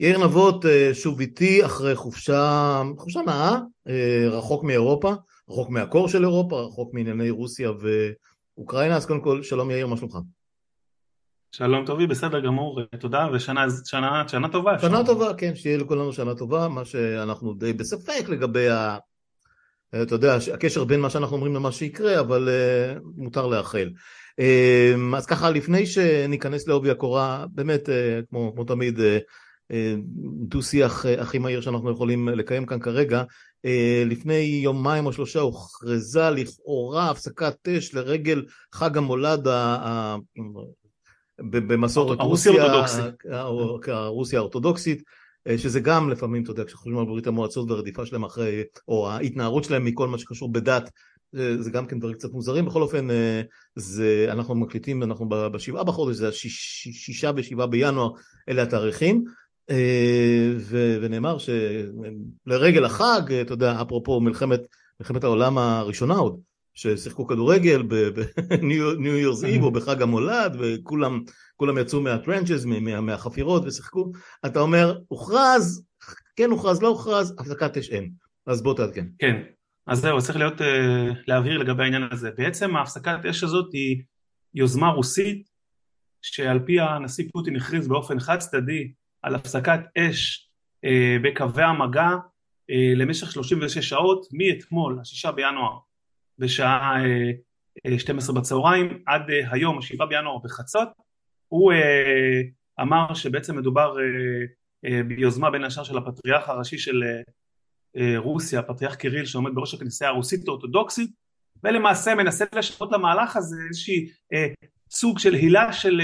יאיר נבות אה, שוב איתי אחרי חופשה, חופשה נאה, אה, רחוק מאירופה, רחוק מהקור של אירופה, רחוק מענייני רוסיה ואוקראינה, אז קודם כל שלום יאיר, מה שלומך? שלום טובי, בסדר גמור, תודה, ושנה שנה, שנה טובה. שנה טובה, כן, שיהיה לכולנו שנה טובה, מה שאנחנו די בספק לגבי ה... אתה יודע, הקשר בין מה שאנחנו אומרים למה שיקרה, אבל uh, מותר לאחל. Uh, אז ככה, לפני שניכנס לעובי הקורה, באמת, uh, כמו, כמו תמיד, uh, דו שיח הכי מהיר שאנחנו יכולים לקיים כאן כרגע. לפני יומיים או שלושה הוכרזה לכאורה הפסקת אש לרגל חג המולד במסורת רוסיה, רוסיה האורתודוקסית, שזה גם לפעמים, אתה יודע, כשחושבים על ברית המועצות והרדיפה שלהם אחרי, או ההתנערות שלהם מכל מה שקשור בדת, זה גם כן דברים קצת מוזרים, בכל אופן זה, אנחנו מקליטים, אנחנו בשבעה בחודש, זה השישה ושבעה בינואר, אלה התאריכים, ונאמר שלרגל החג, אתה יודע, אפרופו מלחמת, מלחמת העולם הראשונה עוד, ששיחקו כדורגל בניו יורס איב או בחג המולד וכולם כולם יצאו מהטרנצ'ז, מהחפירות ושיחקו, אתה אומר, הוכרז, כן הוכרז, לא הוכרז, הפסקת אש אין. אז בוא תעדכן. כן, אז זהו, צריך להיות, uh, להבהיר לגבי העניין הזה. בעצם ההפסקת אש הזאת היא יוזמה רוסית, שעל פי הנשיא פוטין הכריז באופן חד צדדי על הפסקת אש uh, בקווי המגע uh, למשך 36 שעות, מאתמול, השישה בינואר, בשעה 12 בצהריים, עד היום, השבעה בינואר בחצות, הוא אה, אמר שבעצם מדובר אה, אה, ביוזמה בין השאר של הפטריארך הראשי של רוסיה, הפטריארך קיריל שעומד בראש הכנסייה הרוסית האורתודוקסית ולמעשה מנסה לשנות למהלך הזה איזושהי סוג של הילה של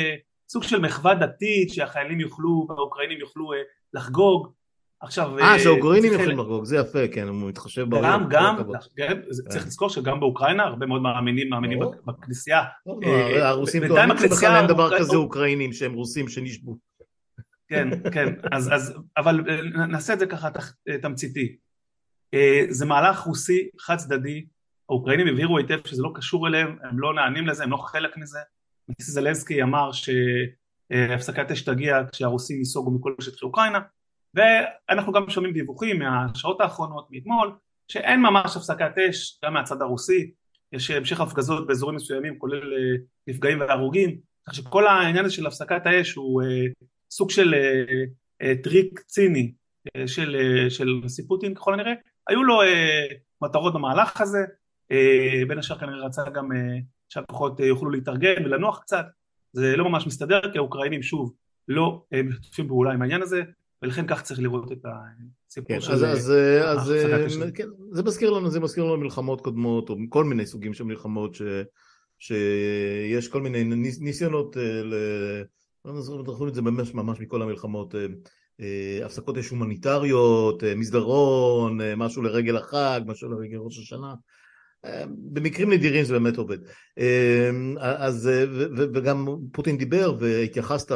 סוג של מחווה דתית שהחיילים יוכלו והאוקראינים יוכלו לחגוג עכשיו... אה, שהאוקראינים יכולים לחגוג, זה יפה, כן, הוא מתחשב ברור. גם, גם, כן, צריך לזכור שגם באוקראינה הרבה מאוד מאמינים, מאמינים בכנסייה. אה, הרוסים טוענים שבכלל אין דבר כזה אוקראינים שהם רוסים שנשבו. כן, כן, אז, אבל אה, נעשה את זה ככה אה, תמציתי. זה מהלך רוסי חד צדדי, האוקראינים הבהירו היטב שזה לא קשור אליהם, הם לא נענים לזה, הם לא חלק מזה. זלנסקי אמר שהפסקת אש תגיע כשהרוסים ייסוגו מכל שטחי אוקראינה. ואנחנו גם שומעים דיווחים מהשעות האחרונות מאתמול שאין ממש הפסקת אש גם מהצד הרוסי יש המשך הפגזות באזורים מסוימים כולל אה, נפגעים והרוגים כך שכל העניין הזה של הפסקת האש הוא אה, סוג של אה, טריק ציני של, של נשיא פוטין ככל הנראה היו לו מטרות במהלך הזה בין השאר כנראה רצה גם שהכוחות יוכלו להתארגן ולנוח קצת זה לא ממש מסתדר כי האוקראינים שוב לא משתפים פעולה עם העניין הזה ולכן כך צריך לראות את הסיפור כן, של... אז, אז, אז אה, כן, זה מזכיר לנו, זה מזכיר לנו מלחמות קודמות, או כל מיני סוגים של מלחמות, ש, שיש כל מיני ניסיונות, אה, ל... לא זוכרים את זה ממש ממש מכל המלחמות, אה, הפסקות אש הומניטריות, מסדרון, משהו לרגל החג, משהו לרגל ראש השנה. במקרים נדירים זה באמת עובד. אז, וגם פוטין דיבר והתייחסת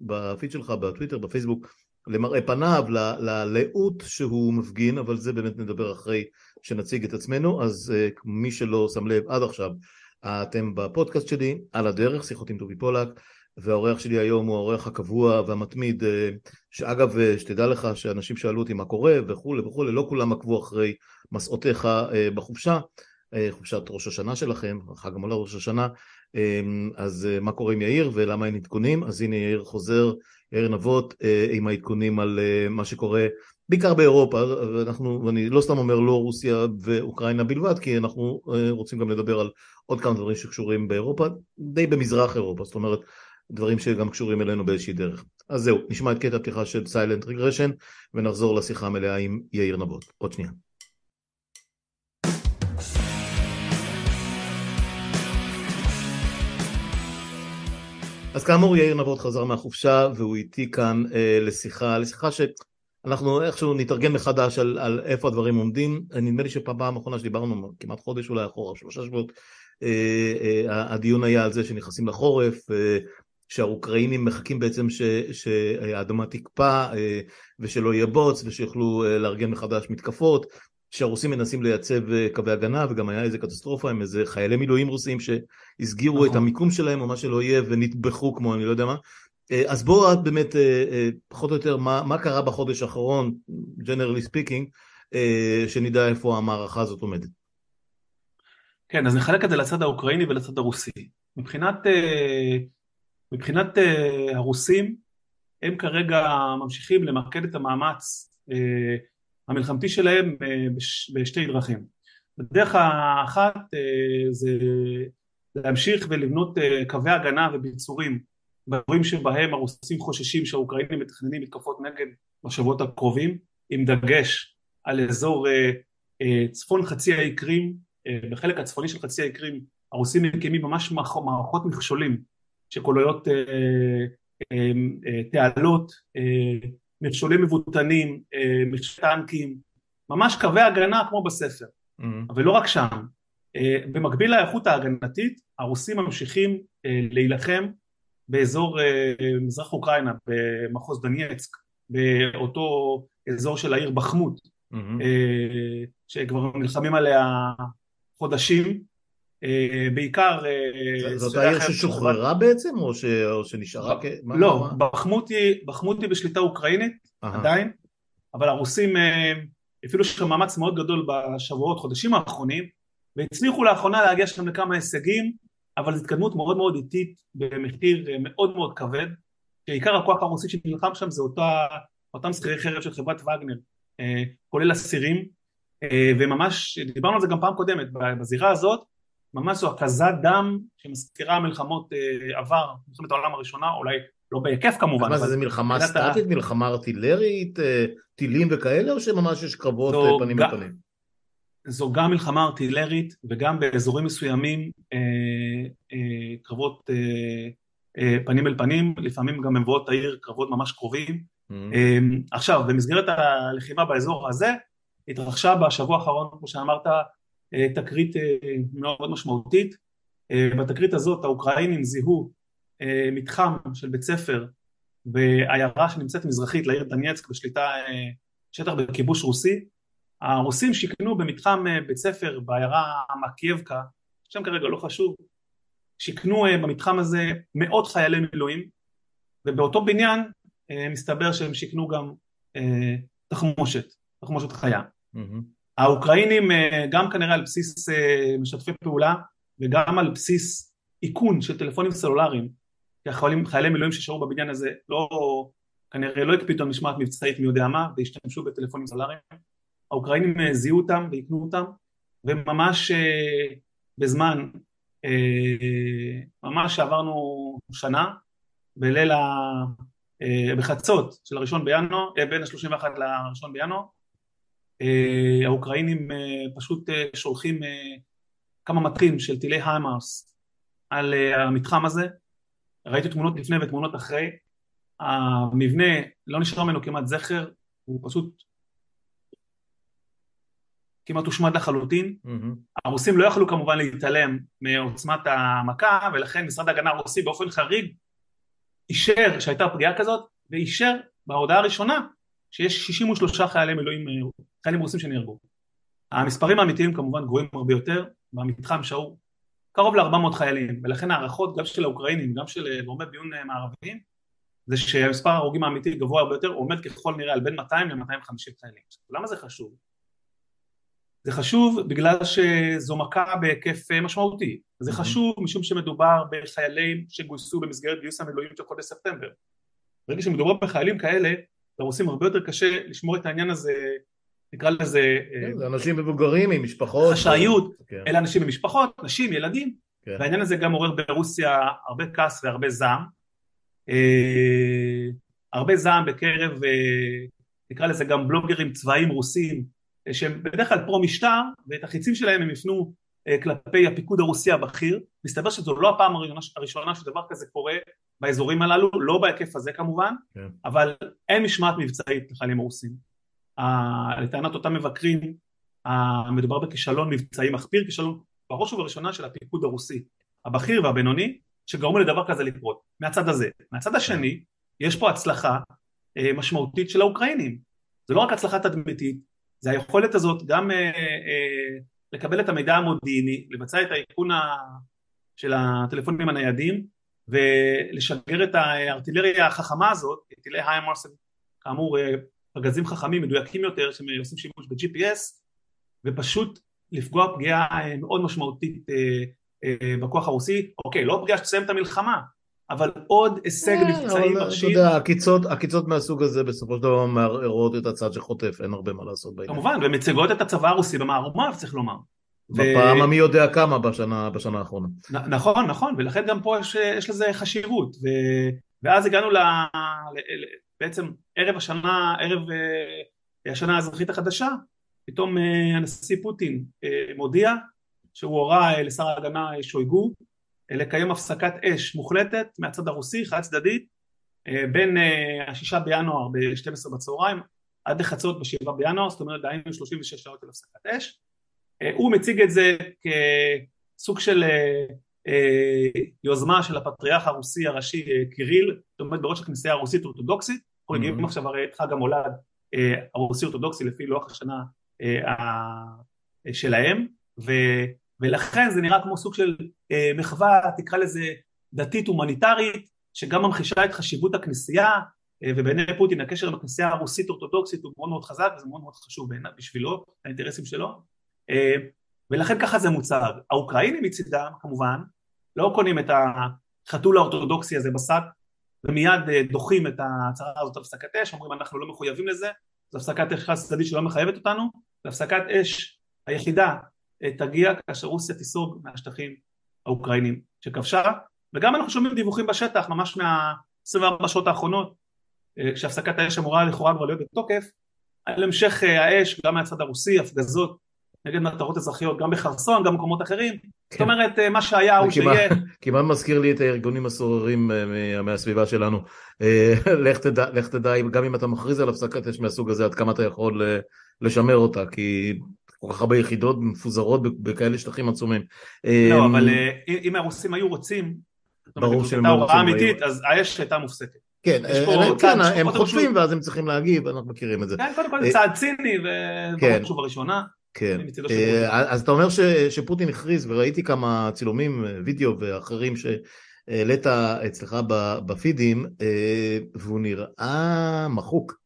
בפיד שלך, בטוויטר, בפייסבוק, למראה פניו, ללאות שהוא מפגין, אבל זה באמת נדבר אחרי שנציג את עצמנו, אז uh, מי שלא שם לב עד עכשיו, אתם בפודקאסט שלי, על הדרך, שיחות עם טובי פולק, והאורח שלי היום הוא האורח הקבוע והמתמיד, uh, שאגב, שתדע לך שאנשים שאלו אותי מה קורה וכולי וכולי, לא כולם עקבו אחרי מסעותיך בחופשה, חופשת ראש השנה שלכם, חג המולד ראש השנה, uh, אז uh, מה קורה עם יאיר ולמה אין עדכונים, אז הנה יאיר חוזר יאיר נבות אה, עם העדכונים על אה, מה שקורה בעיקר באירופה, ואנחנו, ואני לא סתם אומר לא רוסיה ואוקראינה בלבד, כי אנחנו אה, רוצים גם לדבר על עוד כמה דברים שקשורים באירופה, די במזרח אירופה, זאת אומרת דברים שגם קשורים אלינו באיזושהי דרך. אז זהו, נשמע את קטע הפתיחה של סיילנט רגרשן ונחזור לשיחה המלאה עם יאיר נבות. עוד שנייה. אז כאמור יאיר נבות חזר מהחופשה והוא איתי כאן אה, לשיחה, לשיחה שאנחנו איכשהו נתארגן מחדש על, על איפה הדברים עומדים, נדמה לי שפעם האחרונה שדיברנו כמעט חודש אולי אחורה, שלושה שבועות, אה, אה, הדיון היה על זה שנכנסים לחורף, אה, שהאוקראינים מחכים בעצם ש, שהאדמה תקפא אה, ושלא יהיה בוץ ושיוכלו אה, לארגן מחדש מתקפות שהרוסים מנסים לייצב אה, קווי הגנה וגם היה איזה קטסטרופה עם איזה חיילי מילואים רוסים שהסגירו נכון. את המיקום שלהם או מה שלא יהיה ונטבחו כמו אני לא יודע מה אז בואו באמת פחות או יותר מה, מה קרה בחודש האחרון, generally speaking, שנדע איפה המערכה הזאת עומדת. כן, אז נחלק את זה לצד האוקראיני ולצד הרוסי. מבחינת, מבחינת הרוסים, הם כרגע ממשיכים למקד את המאמץ המלחמתי שלהם בשתי דרכים. הדרך האחת זה להמשיך ולבנות קווי הגנה וביצורים באירועים שבהם הרוסים חוששים שהאוקראינים מתכננים מתקפות נגד בשבועות הקרובים, עם דגש על אזור צפון חצי האי קרים, בחלק הצפוני של חצי האי קרים הרוסים מקימים ממש מערכות מכשולים שכוללות תעלות, מכשולים מבוטנים, מכשולי טנקים, ממש קווי הגנה כמו בספר, mm-hmm. אבל לא רק שם. במקביל לאיכות ההגנתית, הרוסים ממשיכים להילחם באזור מזרח אוקראינה, במחוז דנייצק, באותו אזור של העיר בחמות, mm-hmm. שכבר נלחמים עליה חודשים, בעיקר... זאת העיר ששוחררה בעצם או שנשארה? לא, בחמות היא בשליטה אוקראינית עדיין, אבל הרוסים הפעילו שם מאמץ מאוד גדול בשבועות, חודשים האחרונים, והצליחו לאחרונה להגיע שם לכמה הישגים, אבל זו התקדמות מאוד מאוד איטית במחיר מאוד מאוד כבד, שעיקר הכוח הרוסי שנלחם שם זה אותם שכירי חרב של חברת וגנר, כולל אסירים, וממש דיברנו על זה גם פעם קודמת, בזירה הזאת ממש זו הקזת דם שמזכירה מלחמות אה, עבר, מלחמת העולם הראשונה, אולי לא בהיקף כמובן. מה זה, זה מלחמה סטטית. מלחמה ארטילרית, אה, טילים וכאלה, או שממש יש קרבות אה, פנים אל פנים? זו גם מלחמה ארטילרית וגם באזורים מסוימים אה, אה, קרבות אה, אה, פנים אל פנים, לפעמים גם מבואות העיר קרבות ממש קרובים. Mm-hmm. אה, עכשיו, במסגרת הלחימה באזור הזה, התרחשה בשבוע האחרון, כמו שאמרת, תקרית אה, מאוד משמעותית. אה, בתקרית הזאת האוקראינים זיהו מתחם של בית ספר בעיירה שנמצאת מזרחית לעיר דנייצק בשליטה, שטח בכיבוש רוסי. הרוסים שיכנו במתחם בית ספר בעיירה מקיאבקה, שם כרגע לא חשוב, שיכנו במתחם הזה מאות חיילי מילואים ובאותו בניין מסתבר שהם שיכנו גם תחמושת, תחמושת חיה. Mm-hmm. האוקראינים אה, גם כנראה על בסיס אה, משתפי פעולה וגם על בסיס איכון של טלפונים סלולריים כי חיילי מילואים ששרו בבניין הזה לא, כנראה לא הקפידו על משמעת מבצעית מי יודע מה והשתמשו בטלפונים סלולריים. האוקראינים אה, זיהו אותם ואיכנו אותם וממש בזמן ממש שעברנו שנה בליל ה... בחצות של הראשון בינואר, בין ה-31 לראשון בינואר האוקראינים אה, פשוט אה, שולחים כמה מטחים של טילי היימארס על המתחם הזה, ראיתי תמונות לפני ותמונות אחרי, המבנה לא נשאר ממנו כמעט זכר, הוא פשוט כמעט הושמד לחלוטין. Mm-hmm. הרוסים לא יכלו כמובן להתעלם מעוצמת המכה, ולכן משרד ההגנה הרוסי באופן חריג אישר שהייתה פגיעה כזאת, ואישר בהודעה הראשונה שיש 63 חיילי מילואים, חיילים רוסים שנהרגו. המספרים האמיתיים כמובן גבוהים הרבה יותר, במתחם שהו קרוב ל-400 חיילים, ולכן הערכות גם של האוקראינים, גם של גורמי ביון מערביים, זה שהמספר ההרוגים האמיתי גבוה הרבה יותר, עומד ככל נראה על בין 200 ל-250 חיילים. למה זה חשוב? זה חשוב בגלל שזו מכה בהיקף משמעותי. זה חשוב משום שמדובר בחיילים שגויסו במסגרת גיוס המילואים של חודש ספטמבר. ברגע שמדובר בחיילים כאלה, לרוסים הרבה יותר קשה לשמור את העניין הזה, נקרא לזה... כן, זה אנשים מבוגרים עם משפחות. חשאיות, כן. אלה אנשים עם משפחות, נשים, ילדים, כן. והעניין הזה גם עורר ברוסיה הרבה כעס והרבה זעם. אה, הרבה זעם בקרב, אה, נקרא לזה גם בלוגרים צבאיים רוסים, אה, שהם בדרך כלל פרו משטר, ואת החיצים שלהם הם יפנו אה, כלפי הפיקוד הרוסי הבכיר, מסתבר שזו לא הפעם הראשונה שדבר כזה קורה באזורים הללו, לא בהיקף הזה כמובן, כן. אבל אין משמעת מבצעית לחיילים הרוסים. לטענת אותם מבקרים, מדובר בכישלון מבצעי מחפיר, כישלון בראש ובראשונה של הפיקוד הרוסי, הבכיר והבינוני, שגרמו לדבר כזה לקרות, מהצד הזה. מהצד השני, יש פה הצלחה אה, משמעותית של האוקראינים. זה לא רק הצלחה תדמיתית, זה היכולת הזאת גם אה, לקבל את המידע המודיעיני, לבצע את האיכון של הטלפונים הניידים ולשגר את הארטילריה החכמה הזאת, טילי היימרס, כאמור פגזים חכמים מדויקים יותר שעושים שימוש ב-GPS ופשוט לפגוע פגיעה מאוד משמעותית בכוח הרוסי, אוקיי, לא פגיעה שתסיים את המלחמה, אבל עוד הישג מבצעי מרשים. אתה יודע, עקיצות, עקיצות מהסוג הזה בסופו של דבר מערערות את הצד שחוטף, אין הרבה מה לעשות בעניין. כמובן, ומציגות את הצבא הרוסי במערומיו, צריך לומר. בפעם המי יודע כמה בשנה, בשנה האחרונה. נכון, נכון, ולכן גם פה יש, יש לזה חשיבות. ו, ואז הגענו ל, בעצם ערב השנה, ערב השנה האזרחית החדשה, פתאום הנשיא פוטין מודיע שהוא הורה לשר ההגנה שויגו לקיים הפסקת אש מוחלטת מהצד הרוסי, חד צדדית, בין השישה בינואר ב-12 בצהריים עד לחצות בשבעה בינואר, זאת אומרת דהיינו 36 שעות של הפסקת אש. הוא מציג את זה כסוג של יוזמה של הפטריארך הרוסי הראשי קיריל, שעומד בראש הכנסייה הרוסית אורתודוקסית, אנחנו מגיעים עכשיו הרי את חג המולד הרוסי אורתודוקסי לפי לוח השנה שלהם, ולכן זה נראה כמו סוג של מחווה, תקרא לזה דתית הומניטרית, שגם ממחישה את חשיבות הכנסייה, ובעיני פוטין הקשר עם הכנסייה הרוסית אורתודוקסית הוא מאוד מאוד חזק וזה מאוד מאוד חשוב בשבילו, האינטרסים שלו, ולכן ככה זה מוצג. האוקראינים מצידם כמובן לא קונים את החתול האורתודוקסי הזה בשק ומיד דוחים את ההצהרה הזאת על הפסקת אש, אומרים אנחנו לא מחויבים לזה, זו הפסקת אש חד צדדית שלא מחייבת אותנו, והפסקת אש היחידה תגיע כאשר רוסיה תיסוג מהשטחים האוקראינים שכבשה. וגם אנחנו שומעים דיווחים בשטח ממש מה-24 שעות האחרונות כשהפסקת האש אמורה לכאורה כבר להיות בתוקף על המשך האש גם מהצד הרוסי, הפגזות נגד מטרות אזרחיות גם בחרסון, גם במקומות אחרים, כן. זאת אומרת מה שהיה הוא שיהיה. כמעט מזכיר לי את הארגונים הסוררים מהסביבה שלנו, לך תדע, לך תדע גם אם אתה מכריז על הפסקת אש מהסוג הזה עד כמה אתה יכול לשמר אותה, כי כל כך הרבה יחידות מפוזרות בכאלה שטחים עצומים. לא, אבל אם הרוסים היו רוצים, ברור שהם לא רוצים, אמיתית, אז האש הייתה מופסקת. כן, כן הם חוטפים ואז הם צריכים להגיב, אנחנו מכירים את זה. כן, קודם כל זה צעד ציני, ובחשוב הראשונה. כן, אז אתה אומר שפוטין הכריז, וראיתי כמה צילומים, וידאו ואחרים שהעלית אצלך בפידים, והוא נראה מחוק.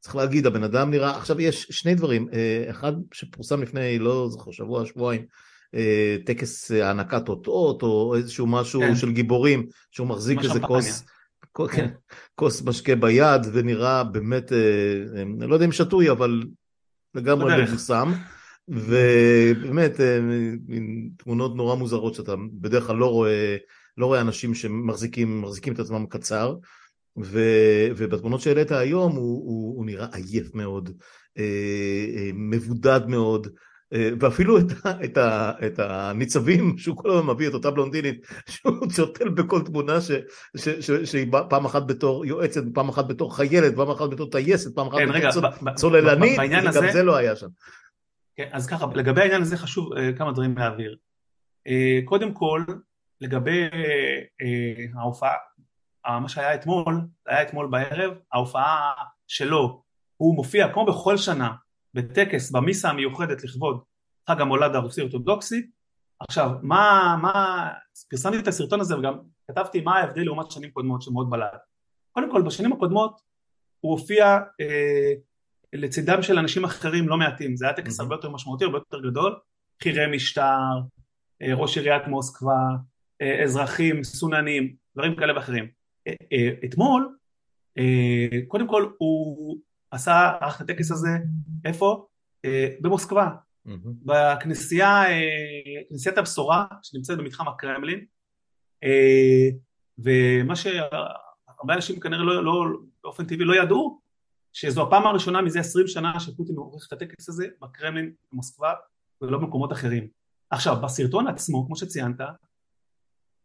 צריך להגיד, הבן אדם נראה, עכשיו יש שני דברים, אחד שפורסם לפני, לא זוכר, שבוע, שבועיים, טקס הענקת אותות, או איזשהו משהו כן. של גיבורים, שהוא מחזיק איזה כוס, כן. כוס משקה ביד, ונראה באמת, לא יודע אם שתוי, אבל לגמרי מבוסם. ובאמת תמונות נורא מוזרות שאתה בדרך כלל לא רואה, לא רואה אנשים שמחזיקים את עצמם קצר ו, ובתמונות שהעלית היום הוא, הוא, הוא נראה עייף מאוד, מבודד מאוד ואפילו את, את, את הניצבים שהוא כל הזמן מביא את אותה בלונדינית שהוא צוטל בכל תמונה ש, ש, ש, שהיא פעם אחת בתור יועצת, פעם אחת בתור חיילת, פעם אחת בתור טייסת, פעם אחת כן, בתור צוללנית, גם זה לא היה שם. כן, אז ככה, לגבי העניין הזה חשוב uh, כמה דברים להעביר. Uh, קודם כל, לגבי uh, ההופעה, uh, מה שהיה אתמול, היה אתמול בערב, ההופעה שלו, הוא מופיע כמו בכל שנה בטקס, במיסה המיוחדת לכבוד חג המולד הרוסי אורתודוקסי. עכשיו, מה, מה, פרסמתי את הסרטון הזה וגם כתבתי מה ההבדל לעומת שנים קודמות שמאוד בלט. קודם כל, בשנים הקודמות הוא הופיע אה, לצידם של אנשים אחרים לא מעטים, זה היה טקס הרבה יותר משמעותי, הרבה יותר גדול, בכירי משטר, אה, ראש עיריית מוסקבה, אה, אזרחים, סוננים, דברים כאלה ואחרים. אה, אתמול, קודם כל הוא עשה, ערך את הטקס הזה, איפה? במוסקבה, בכנסייה, כנסיית הבשורה שנמצאת במתחם הקרמלין, ומה שהרבה אנשים כנראה לא, לא, באופן טבעי לא ידעו, שזו הפעם הראשונה מזה עשרים שנה שפוטין עורך את הטקס הזה בקרמלין במוסקבה ולא במקומות אחרים. עכשיו בסרטון עצמו כמו שציינת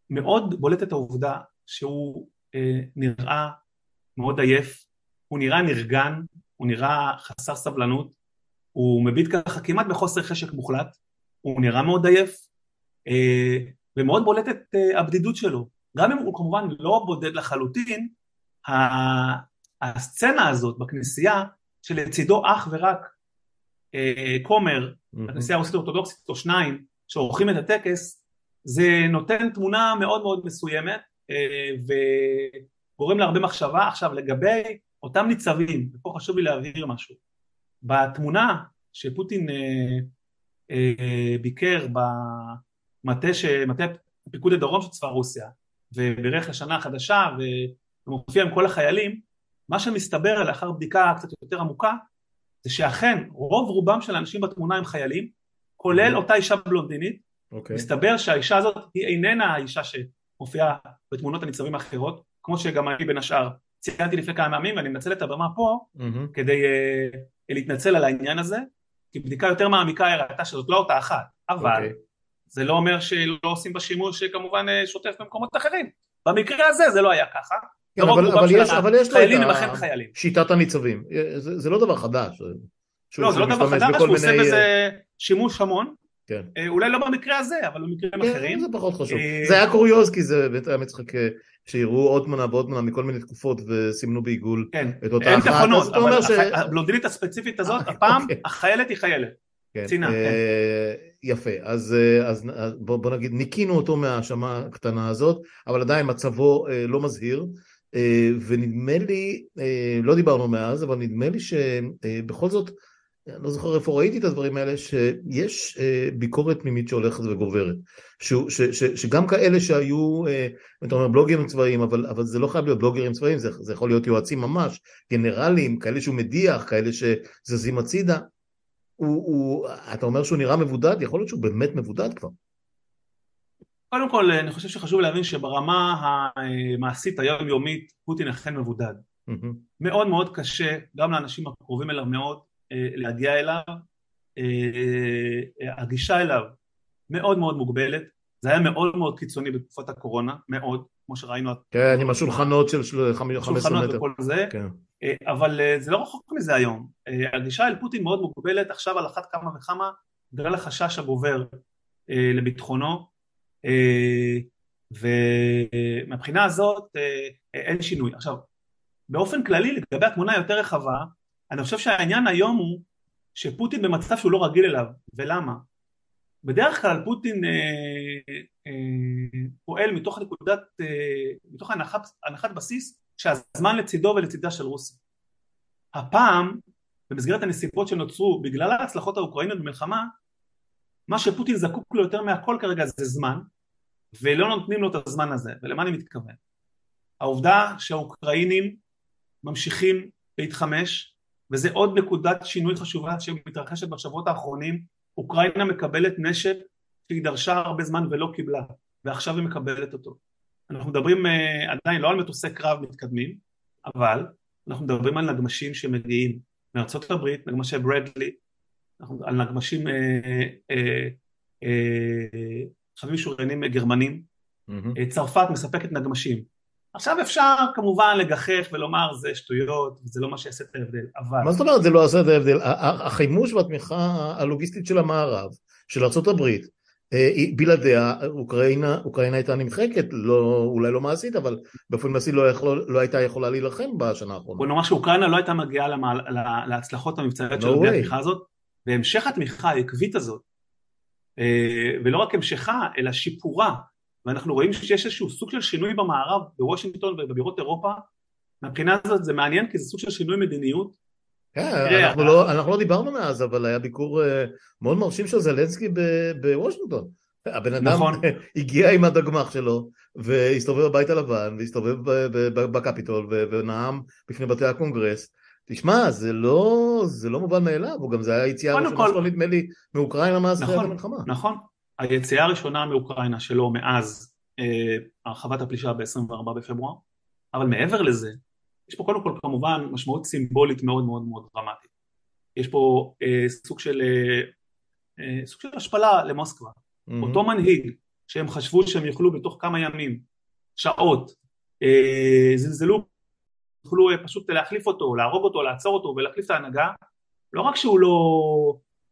מאוד בולטת העובדה שהוא אה, נראה מאוד עייף, הוא נראה נרגן, הוא נראה חסר סבלנות, הוא מביט ככה כמעט בחוסר חשק מוחלט, הוא נראה מאוד עייף אה, ומאוד בולטת אה, הבדידות שלו, גם אם הוא כמובן לא בודד לחלוטין, הסצנה הזאת בכנסייה שלצידו אך ורק אה, כומר, mm-hmm. הכנסייה הרוסית האורתודוקסית או שניים שעורכים את הטקס זה נותן תמונה מאוד מאוד מסוימת וגורם להרבה מחשבה. עכשיו לגבי אותם ניצבים, ופה חשוב לי להבהיר משהו, בתמונה שפוטין ביקר במטה פיקוד הדרום של צבא רוסיה ובירך לשנה החדשה ומופיע עם כל החיילים, מה שמסתבר לאחר בדיקה קצת יותר עמוקה זה שאכן רוב רובם של האנשים בתמונה הם חיילים, כולל אוקיי. אותה אישה בלונדינית, okay. אוקיי. מסתבר שהאישה הזאת היא איננה האישה שמופיעה בתמונות הניצבים האחרות, כמו שגם אני בין השאר ציינתי לפני כמה ימים ואני מנצל את הבמה פה mm-hmm. כדי uh, להתנצל על העניין הזה, כי בדיקה יותר מעמיקה הראתה שזאת לא אותה אחת, אבל okay. אוקיי. זה לא אומר שלא עושים בה שימוש אה, שוטף במקומות אחרים, במקרה הזה זה לא היה ככה כן, אבל, אבל, יש, אבל יש לו את. שיטת הניצבים, זה, זה לא דבר חדש. לא, זה לא דבר חדש, הוא עושה בזה שימוש המון, כן. אה, אולי לא במקרה הזה, אבל במקרים כן, אחרים. זה פחות חשוב. אה, זה היה קוריוז, כי זה באמת היה מצחיק שיראו עוד תמונה ועוד תמונה מכל מיני תקופות וסימנו בעיגול כן. את אותה אחת. אין תכונות, אבל ש... הבלונדינית הספציפית הזאת, הפעם אוקיי. החיילת היא חיילת. כן. צינה, כן. יפה, אז, אה, אז בוא, בוא נגיד, ניקינו אותו מההאשמה הקטנה הזאת, אבל עדיין מצבו אה, לא מזהיר, אה, ונדמה לי, לא דיברנו מאז, אבל נדמה לי שבכל זאת, אני לא זוכר איפה ראיתי את הדברים האלה, שיש ביקורת פנימית שהולכת וגוברת. ש, ש, ש, שגם כאלה שהיו, אתה אומר בלוגרים צבאיים, אבל, אבל זה לא חייב להיות בלוגרים צבאיים, זה, זה יכול להיות יועצים ממש, גנרלים, כאלה שהוא מדיח, כאלה שזזים הצידה, הוא, הוא, אתה אומר שהוא נראה מבודד, יכול להיות שהוא באמת מבודד כבר. קודם כל, אני חושב שחשוב להבין שברמה המעשית היומיומית, פוטין אכן מבודד. Mm-hmm. מאוד מאוד קשה, גם לאנשים הקרובים אליו מאוד, אה, להגיע אליו. אה, אה, הגישה אליו מאוד מאוד מוגבלת. זה היה מאוד מאוד קיצוני בתקופת הקורונה, מאוד, כמו שראינו. כן, עם השולחנות של 15 מטר. שולחנות וכל זה. כן. אבל זה לא רחוק מזה היום. הגישה אל פוטין מאוד מוגבלת עכשיו על אחת כמה וכמה בגלל החשש הגובר לביטחונו ומבחינה הזאת אין שינוי. עכשיו באופן כללי לגבי התמונה היותר רחבה אני חושב שהעניין היום הוא שפוטין במצב שהוא לא רגיל אליו ולמה? בדרך כלל פוטין אה, אה, פועל מתוך נקודת, אה, מתוך הנחת, הנחת בסיס שהזמן לצידו ולצידה של רוסיה. הפעם, במסגרת הנסיבות שנוצרו בגלל ההצלחות האוקראיניות במלחמה, מה שפוטין זקוק לו יותר מהכל כרגע זה זמן, ולא נותנים לו את הזמן הזה, ולמה אני מתכוון? העובדה שהאוקראינים ממשיכים להתחמש, וזה עוד נקודת שינוי חשובה שמתרחשת בשבועות האחרונים, אוקראינה מקבלת נשק שהיא דרשה הרבה זמן ולא קיבלה, ועכשיו היא מקבלת אותו. אנחנו מדברים uh, עדיין לא על מטוסי קרב מתקדמים, אבל אנחנו מדברים על נגמשים שמגיעים מארצות הברית, נגמשי ברדלי, על נגמשים חייבים משוריינים גרמנים, mm-hmm. צרפת מספקת נגמשים. עכשיו אפשר כמובן לגחך ולומר זה שטויות, זה לא מה שיעשה את ההבדל, אבל... מה זאת אומרת זה לא יעשה את ההבדל? החימוש והתמיכה הלוגיסטית של המערב, של ארה"ב, אה, בלעדיה אוקראינה, אוקראינה הייתה נמחקת, לא, אולי לא מעשית, אבל באופן מעשי לא, יכול, לא הייתה יכולה להילחם בשנה האחרונה. בוא נאמר שאוקראינה לא הייתה מגיעה למעל, לה, להצלחות המבצעיות no של התמיכה הזאת, והמשך התמיכה העקבית הזאת, ולא רק המשכה, אלא שיפורה, ואנחנו רואים שיש איזשהו סוג של שינוי במערב, בוושינגטון ובבירות אירופה, מהבחינה הזאת זה מעניין כי זה סוג של שינוי מדיניות, כן, אנחנו לא, אנחנו לא דיברנו מאז, אבל היה ביקור אה, מאוד מרשים של זלנסקי בוושינגטון. הבן אדם נכון. הגיע עם הדגמ"ח שלו, והסתובב בבית הלבן, והסתובב בקפיטול, ונאם בפני בתי הקונגרס. תשמע, זה לא, זה לא מובן מאליו, וגם זה היה יציאה ראשונה שלו, נדמה לי, מאוקראינה מאז נכון, המלחמה. נכון, היציאה הראשונה מאוקראינה שלו מאז אה, הרחבת הפלישה ב-24 בפברואר, אבל מעבר לזה, יש פה קודם כל כמובן משמעות סימבולית מאוד מאוד מאוד דרמטית. יש פה אה, סוג של אה, אה, סוג של השפלה למוסקבה. Mm-hmm. אותו מנהיג שהם חשבו שהם יוכלו בתוך כמה ימים, שעות, אה, זלזלו, יוכלו אה, פשוט להחליף אותו, להרוג אותו, לעצור אותו ולהחליף את ההנהגה, לא רק שהוא לא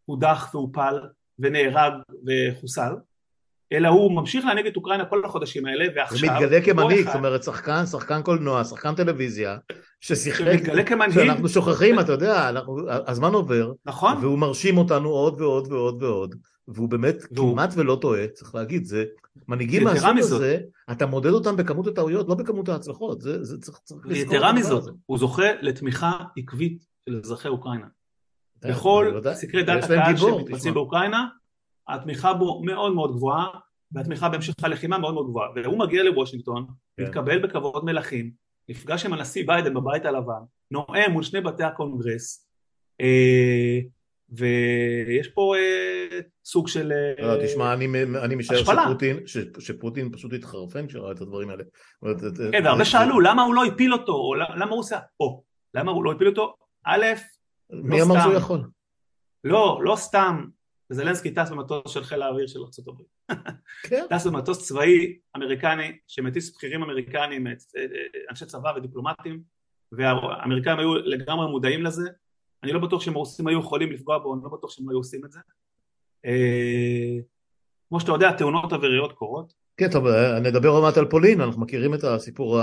הודח והופל ונהרג וחוסל, אלא הוא ממשיך להנהיג את אוקראינה כל החודשים האלה, ועכשיו... הוא מתגלה כמנהיג, זאת אומרת, שחקן, שחקן קולנוע, שחקן טלוויזיה, ששיחק... מתגלה כמנהיג. שאנחנו שוכחים, אתה יודע, אנחנו, הזמן עובר, נכון. והוא מרשים אותנו עוד ועוד ועוד ועוד, והוא באמת והוא... כמעט ולא טועה, צריך להגיד, זה מנהיגים מהסוג הזה, אתה מודד אותם בכמות הטעויות, לא בכמות ההצלחות, זה, זה צריך, צריך לזכור. יתרה מזאת, הוא זוכה לתמיכה עקבית של אזרחי אוקראינה. בכל סקרי דעת הקהל שמתבצעים באוקראינה, התמיכה בו מאוד מאוד גבוהה, והתמיכה בהמשך הלחימה מאוד מאוד גבוהה. והוא מגיע לוושינגטון, כן. מתקבל בכבוד מלכים, נפגש עם הנשיא ביידן בבית הלבן, נואם מול שני בתי הקונגרס, אה, ויש פה אה, סוג של אה, לא, תשמע, אני, אני משער שפוטין, ש, שפוטין פשוט התחרפן כשראה את הדברים האלה. כן, והרבה שאלו למה הוא לא הפיל אותו, או למה הוא עושה, או, למה הוא לא הפיל אותו? א', לא מי אמר שהוא יכול? לא, לא סתם, זלנסקי טס במטוס של חיל האוויר של ארה"ב. כן. טס במטוס צבאי אמריקני שמטיס בכירים אמריקנים, אנשי צבא ודיפלומטים, והאמריקאים היו לגמרי מודעים לזה, אני לא בטוח שהם הרוסים היו יכולים לפגוע בו, אני לא בטוח שהם היו עושים את זה. אה, כמו שאתה יודע, תאונות אוויריות קורות. כן, טוב, אה, נדבר עוד מעט על פולין, אנחנו מכירים את הסיפור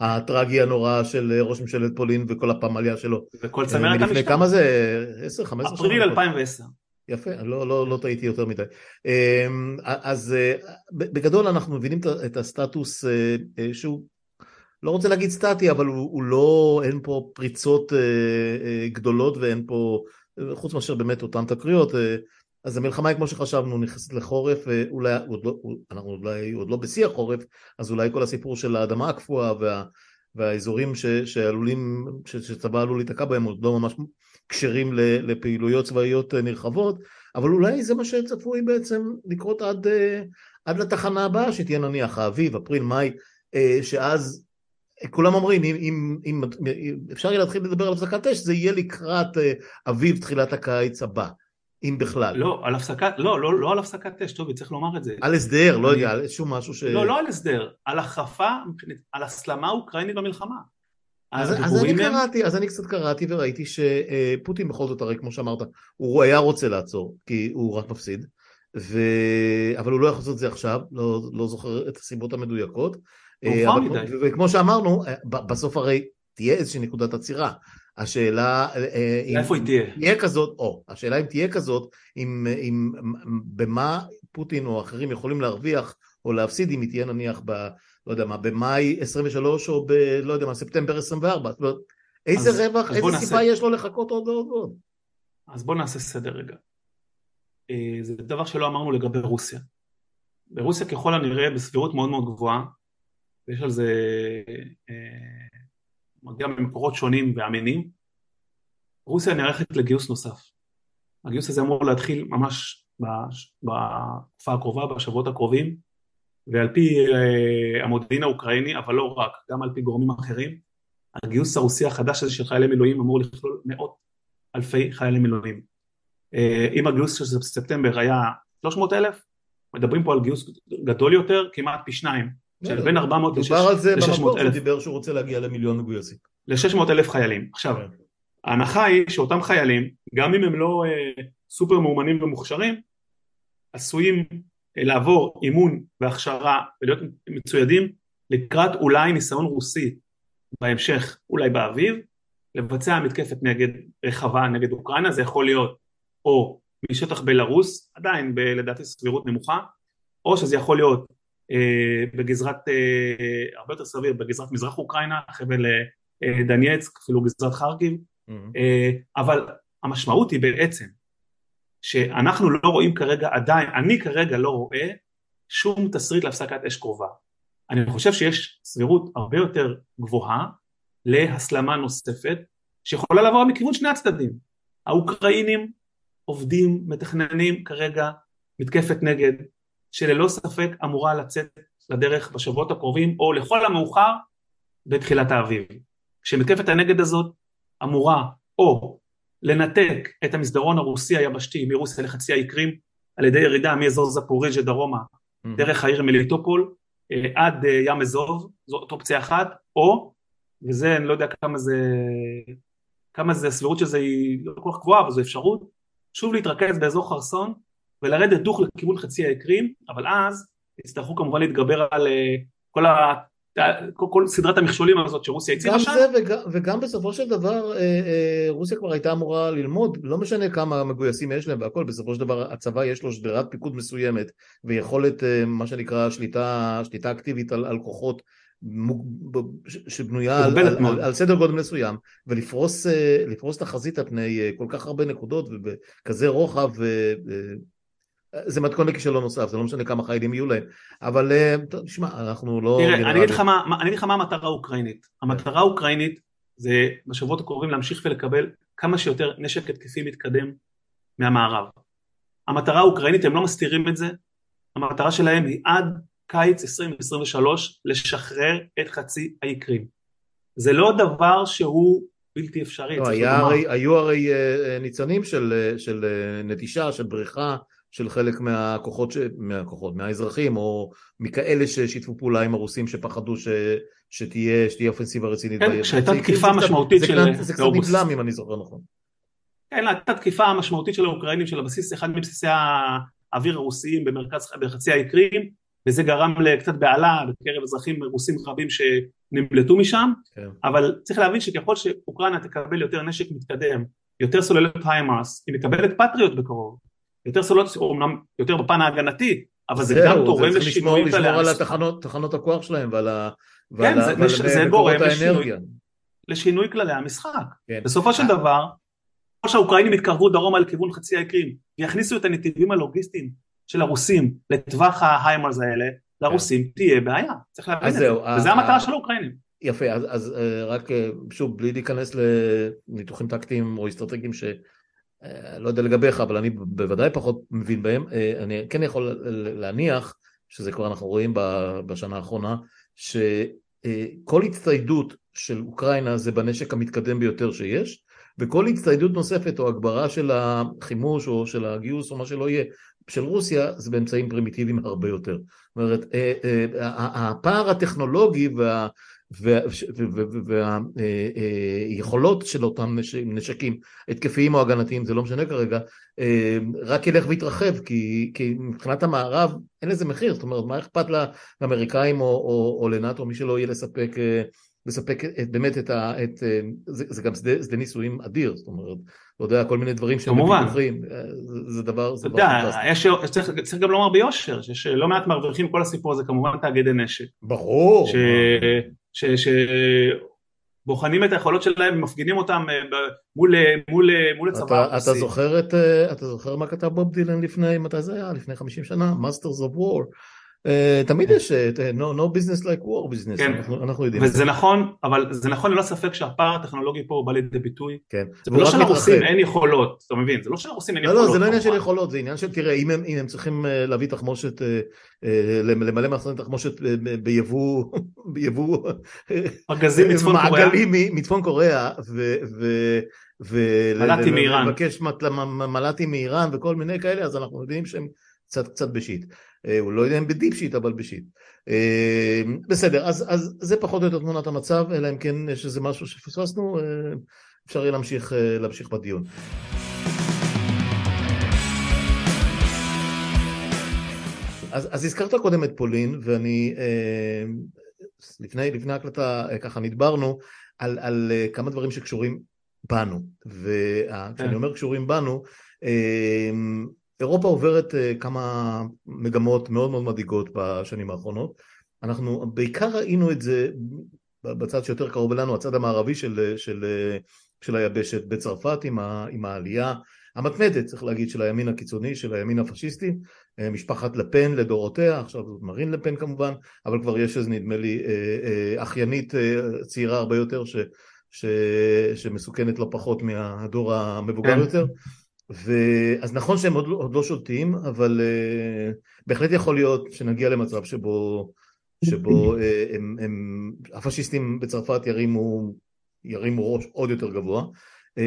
הטרגי הנורא של ראש ממשלת פולין וכל הפמליה שלו. וכל צמרת המשטר. כמה זה? 10, 15 שנה? אפריל 2010. יפה, לא, לא, לא טעיתי יותר מדי. אז אה, בגדול אנחנו מבינים את הסטטוס שהוא לא רוצה להגיד סטטי, אבל הוא, הוא לא, אין פה פריצות אה, אה, גדולות ואין פה, חוץ מאשר באמת אותן תקריות, אה, אז המלחמה היא כמו שחשבנו, נכנסת לחורף, אולי, עוד לא, אנחנו אולי עוד לא בשיא החורף, אז אולי כל הסיפור של האדמה הקפואה וה, והאזורים ש, שעלולים, ש, שצבא עלול להיתקע בהם עוד לא ממש כשרים לפעילויות צבאיות אה, נרחבות, אבל אולי זה מה שצפוי בעצם לקרות עד, אה, עד לתחנה הבאה, שתהיה נניח האביב, אפריל, מאי, אה, שאז כולם אומרים, אם, אם, אם, אם אפשר יהיה להתחיל לדבר על הפסקת אש, זה יהיה לקראת אה, אביב תחילת הקיץ הבא, אם בכלל. לא, על הפסקת, לא, לא, לא על הפסקת אש, טובי, צריך לומר את זה. על הסדר, לא יודע, על שום משהו ש... לא, לא על הסדר, על החרפה, על הסלמה אוקראינית במלחמה. אז, אז אני הם... קראתי, אז אני קצת קראתי וראיתי שפוטין בכל זאת, הרי כמו שאמרת, הוא היה רוצה לעצור, כי הוא רק מפסיד, ו... אבל הוא לא יכול לעשות את זה עכשיו, לא, לא זוכר את הסיבות המדויקות. אה. וכמו שאמרנו, אה, בסוף הרי תהיה איזושהי נקודת עצירה. השאלה... אה, איפה היא תהיה? תהיה כזאת, או, השאלה אם תהיה כזאת, אם, אם במה פוטין או אחרים יכולים להרוויח או להפסיד אם היא תהיה נניח ב... לא יודע מה, במאי 23 או ב... לא יודע מה, ספטמבר 24. זאת אומרת, איזה אז, רווח, אז איזה סיבה נעשה... יש לו לחכות עוד ועוד ועוד? אז בוא נעשה סדר רגע. זה דבר שלא אמרנו לגבי רוסיה. ברוסיה ככל הנראה בסבירות מאוד מאוד גבוהה ויש על זה, אה, מגיע ממקורות שונים ואמינים, רוסיה נערכת לגיוס נוסף. הגיוס הזה אמור להתחיל ממש בתקופה הקרובה, בשבועות הקרובים, ועל פי אה, המודיעין האוקראיני, אבל לא רק, גם על פי גורמים אחרים, הגיוס הרוסי החדש הזה של חיילי מילואים אמור לכלול מאות אלפי חיילי מילואים. אה, אם הגיוס של ספטמבר היה 300 אלף, מדברים פה על גיוס גדול יותר, כמעט פי שניים. של בין 400 ל-600 אלף. דובר על זה במקור, הוא דיבר שהוא רוצה להגיע למיליון מגויסים. ל-600 אלף חיילים. עכשיו, כן. ההנחה היא שאותם חיילים, גם אם הם לא אה, סופר מאומנים ומוכשרים, עשויים אה, לעבור אימון והכשרה ולהיות מצוידים לקראת אולי ניסיון רוסי בהמשך, אולי באביב, לבצע מתקפת נגד רחבה נגד אוקראינה, זה יכול להיות או משטח בלרוס, עדיין ב, לדעתי סבירות נמוכה, או שזה יכול להיות בגזרת, אה, הרבה יותר סביר, בגזרת מזרח אוקראינה, חבל אה, דנייצק, אפילו גזרת חרקיב, mm-hmm. אבל המשמעות היא בעצם שאנחנו לא רואים כרגע עדיין, אני כרגע לא רואה שום תסריט להפסקת אש קרובה. אני חושב שיש סבירות הרבה יותר גבוהה להסלמה נוספת שיכולה לבוא מכיוון שני הצדדים. האוקראינים עובדים, מתכננים כרגע מתקפת נגד שללא ספק אמורה לצאת לדרך בשבועות הקרובים או לכל המאוחר בתחילת האביב. כשמתקפת הנגד הזאת אמורה או לנתק את המסדרון הרוסי היבשתי מרוסיה לחצי האי קרים על ידי ירידה מאזור זפוריז'ה דרומה mm-hmm. דרך העיר מליטופול אה, עד אה, ים אזוב, זאת אופציה אחת, או, וזה אני לא יודע כמה זה, כמה זה, הסבירות של זה היא לא כל כך גבוהה, אבל זו אפשרות, שוב להתרכז באזור חרסון ולרדת דוך לכיוון חצי האי קרים, אבל אז יצטרכו כמובן להתגבר על uh, כל כל, כל סדרת המכשולים הזאת שרוסיה הציבה שם. גם זה וגם, וגם בסופו של דבר רוסיה כבר הייתה אמורה ללמוד, לא משנה כמה מגויסים יש להם והכל, בסופו של דבר הצבא יש לו שדרת פיקוד מסוימת ויכולת מה שנקרא שליטה, שליטה אקטיבית על, על כוחות שבנויה על, על, על, על סדר גודל מסוים ולפרוס את החזית על פני כל כך הרבה נקודות ובכזה רוחב זה מתכון לכישלון נוסף, זה לא משנה כמה חיילים יהיו להם, אבל תשמע, אנחנו לא... תראה, אני אגיד לך מה, המטרה האוקראינית. המטרה האוקראינית זה בשבועות הקרובים להמשיך ולקבל כמה שיותר נשק התקפי מתקדם מהמערב. המטרה האוקראינית, הם לא מסתירים את זה, המטרה שלהם היא עד קיץ 2023 לשחרר את חצי האי קרים. זה לא דבר שהוא בלתי אפשרי. לא, היה הרי, היו הרי אה, ניצנים של, של אה, נטישה, של בריחה של חלק מהכוחות, ש... מהכוחות, מהאזרחים או מכאלה ששיתפו פעולה עם הרוסים שפחדו ש... שתהיה, שתהיה אופנסיבה רצינית. כן, כשהייתה תקיפה משמעותית של אוגוסט. זה קצת נבלם אם אני זוכר נכון. כן, הייתה תקיפה משמעותית של האוקראינים של הבסיס, אחד מבסיסי האוויר הרוסיים במרכז, בחצי האי קרים, וזה גרם לקצת בהלה בקרב אזרחים רוסים רבים שנמלטו משם, כן. אבל צריך להבין שככל שאוקראינה תקבל יותר נשק מתקדם, יותר סוללות היימאס, היא מקבלת פטריוט בקרוב, יותר סוללות, אומנם יותר בפן ההגנתי, אבל זה גם תורם לשינויים כאלה. לשמור על התחנות, תחנות הכוח שלהם ועל, ה, ועל, כן, ועל, זה, ועל זה גורם לשינוי, לשינוי כללי המשחק. כן. בסופו של דבר, כמו שהאוקראינים יתקרבו דרומה לכיוון חצי האי קרים, ויכניסו את הנתיבים הלוגיסטיים של הרוסים לטווח ההיימרס האלה, לרוסים כן. תהיה בעיה, צריך להבין את זה, וזה המטרה של האוקראינים. יפה, אז, אז אה, רק אה, שוב, בלי להיכנס לניתוחים טקטיים או אסטרטגיים ש... אה, לא יודע לגביך, אבל אני בוודאי פחות מבין בהם, אני כן יכול להניח, שזה כבר אנחנו רואים בשנה האחרונה, שכל הצטיידות של אוקראינה זה בנשק המתקדם ביותר שיש, וכל הצטיידות נוספת או הגברה של החימוש או של הגיוס או מה שלא יהיה של רוסיה זה באמצעים פרימיטיביים הרבה יותר. זאת אומרת, אה, אה, הפער הטכנולוגי וה... והיכולות של אותם נשקים התקפיים או הגנתיים, זה לא משנה כרגע, אה, רק ילך ויתרחב, כי, כי מבחינת המערב אין לזה מחיר, זאת אומרת, מה אכפת לאמריקאים או, או, או לנאטו, מי שלא יהיה לספק לספק את, באמת את ה... את, זה, זה גם שדה, שדה ניסויים אדיר, זאת אומרת, אתה יודע, כל מיני דברים שהם בטוחים, זה, זה דבר, זה דבר פנטסטי. צריך, צריך גם לומר ביושר, שיש לא מעט מרוויחים כל הסיפור הזה, כמובן תאגידי נשק. ברור. ש, ש, ש, בוחנים את היכולות שלהם ומפגינים אותם אה, מול, מול, מול הצבא אתה, אתה זוכר את, אה, אתה זוכר מה כתב בוב דילן לפני, מתי זה היה? לפני 50 שנה? Masters of War. אה, תמיד. יש אה, no, no business like war business, כן. אנחנו, אנחנו יודעים. וזה נכון, אבל זה נכון ללא ספק שהפער הטכנולוגי פה בא לידי ביטוי. כן. זה לא שלרוסים אין יכולות, אתה מבין? זה לא שלרוסים אין לא, יכולות. לא, זה לא עניין של יכולות, זה עניין של, תראה, אם הם, אם הם צריכים אה, להביא תחמושת, למלא מחסני תחמושת ביבוא, ביבוא, ארגזים מצפון קוריאה. מעגלים מצפון קוריאה, מל"טים מאיראן. ולבקש מל"טים מאיראן וכל מיני כאלה, אז אנחנו יודעים שהם קצת קצת בשיט. אה, הוא לא יודע אם בדיפ שיט אבל בשיט. אה, בסדר, אז, אז זה פחות או יותר תמונת המצב, אלא אם כן יש איזה משהו שפספסנו, אה, אפשר יהיה להמשיך, להמשיך בדיון. אז, אז הזכרת קודם את פולין, ואני, לפני, לפני ההקלטה ככה נדברנו על, על כמה דברים שקשורים בנו, וכשאני כן. אומר קשורים בנו, אירופה עוברת אה, כמה מגמות מאוד מאוד מדאיגות בשנים האחרונות. אנחנו בעיקר ראינו את זה בצד שיותר קרוב אלינו, הצד המערבי של, של, של היבשת בצרפת עם, ה, עם העלייה המתמדת, צריך להגיד, של הימין הקיצוני, של הימין הפשיסטי, אה, משפחת לפן לדורותיה, עכשיו זאת מרין לפן כמובן, אבל כבר יש איזה נדמה לי אה, אחיינית צעירה הרבה יותר ש, ש, שמסוכנת לא פחות מהדור המבוגר כן. יותר. אז נכון שהם עוד, לא, עוד לא שולטים, אבל uh, בהחלט יכול להיות שנגיע למצב שבו, שבו uh, הם, הם, הפשיסטים בצרפת ירימו, ירימו ראש עוד יותר גבוה. Uh,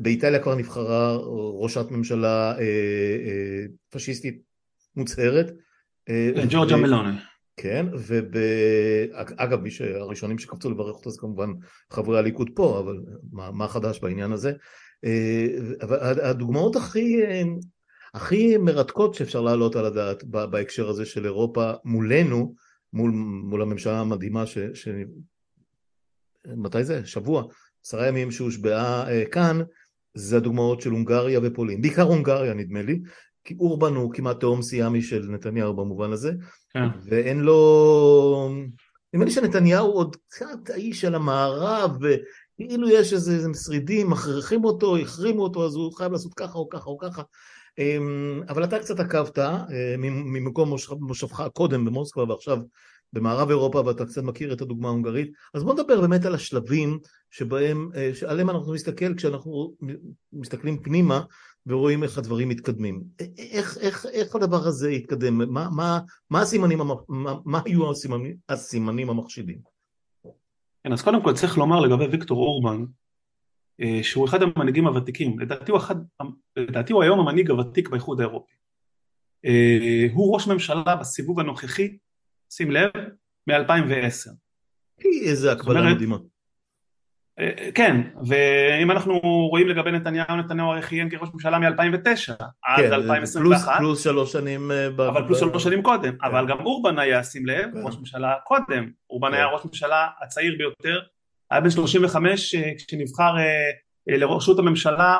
באיטליה כבר נבחרה ראשת ממשלה uh, uh, פשיסטית מוצהרת. כן, ג'ורג'ה מלוני. כן, ואגב, מי שהראשונים שקפצו לברך אותה זה כמובן חברי הליכוד פה, אבל מה, מה חדש בעניין הזה? אה, אבל הדוגמאות הכי, הכי מרתקות שאפשר להעלות על הדעת בהקשר הזה של אירופה מולנו מול, מול הממשלה המדהימה ש... ש... מתי זה? שבוע, עשרה ימים שהושבעה אה, כאן, זה הדוגמאות של הונגריה ופולין, בעיקר הונגריה נדמה לי, כי אורבן הוא כמעט תהום סיאמי של נתניהו במובן הזה, כן. ואין לו... נדמה לי שנתניהו עוד קצת האיש של המערב, וכאילו יש איזה, שרידים, מכריחים אותו, החרימו אותו, אז הוא חייב לעשות ככה או ככה או ככה. אמ, אבל אתה קצת עקבת אה, ממקום מושבך קודם במוסקבה ועכשיו במערב אירופה ואתה קצת מכיר את הדוגמה ההונגרית, אז בוא נדבר באמת על השלבים שבהם, אה, שעליהם אנחנו נסתכל כשאנחנו מסתכלים פנימה ורואים איך הדברים מתקדמים. איך, איך, איך הדבר הזה יתקדם? מה, מה, מה, הסימנים, מה, מה היו הסימנים, הסימנים המחשידים? כן, אז קודם כל צריך לומר לגבי ויקטור אורבן, אה, שהוא אחד המנהיגים הוותיקים, לדעתי הוא, אחד, לדעתי הוא היום המנהיג הוותיק באיחוד האירופי. אה, הוא ראש ממשלה בסיבוב הנוכחי שים לב, מ-2010. איזה הקבלה מדהימה. אה, כן, ואם אנחנו רואים לגבי נתניהו, נתניהו הרי כיהן כראש ממשלה מ-2009 עד כן, 2021. פלוס שלוש שנים. אה, אבל פלוס שלוש שנים קודם, כן. אבל גם אורבן היה, שים לב, כן. ראש ממשלה קודם. אורבן היה ראש ממשלה הצעיר ביותר, היה בן 35 אה, כשנבחר לראשות הממשלה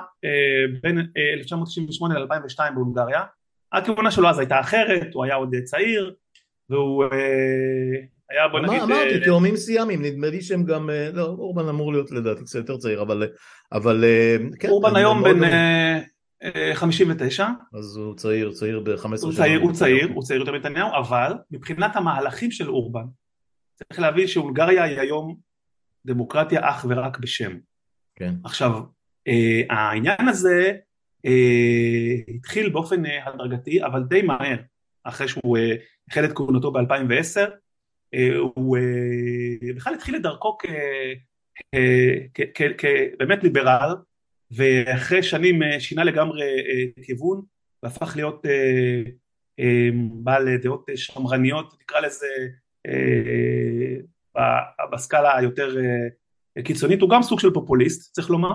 בין 1998 ל-2002 בהונגריה. הכהונה שלו אז הייתה אחרת, הוא היה עוד צעיר, והוא היה בוא נגיד... אמרתי, אה, תאומים סיאמים, נדמה לי שהם גם, אה, לא, אורבן אמור להיות לדעתי קצת יותר צעיר, אבל... אבל כן, אורבן היום בן 59. אז הוא צעיר, צעיר ב-15 שנה. הוא צעיר, הוא צעיר יותר מנתניהו, אבל מבחינת המהלכים של אורבן, צריך להבין שהונגריה היא היום דמוקרטיה אך ורק בשם. כן. עכשיו, העניין הזה התחיל באופן הדרגתי, אבל די מהר. אחרי שהוא אה, החל את כהונתו ב-2010, אה, הוא אה, בכלל התחיל את דרכו כבאמת ליברל, ואחרי שנים שינה לגמרי כיוון, והפך להיות בעל דעות שמרניות, נקרא לזה בסקאלה היותר קיצונית, הוא גם סוג של פופוליסט, צריך לומר,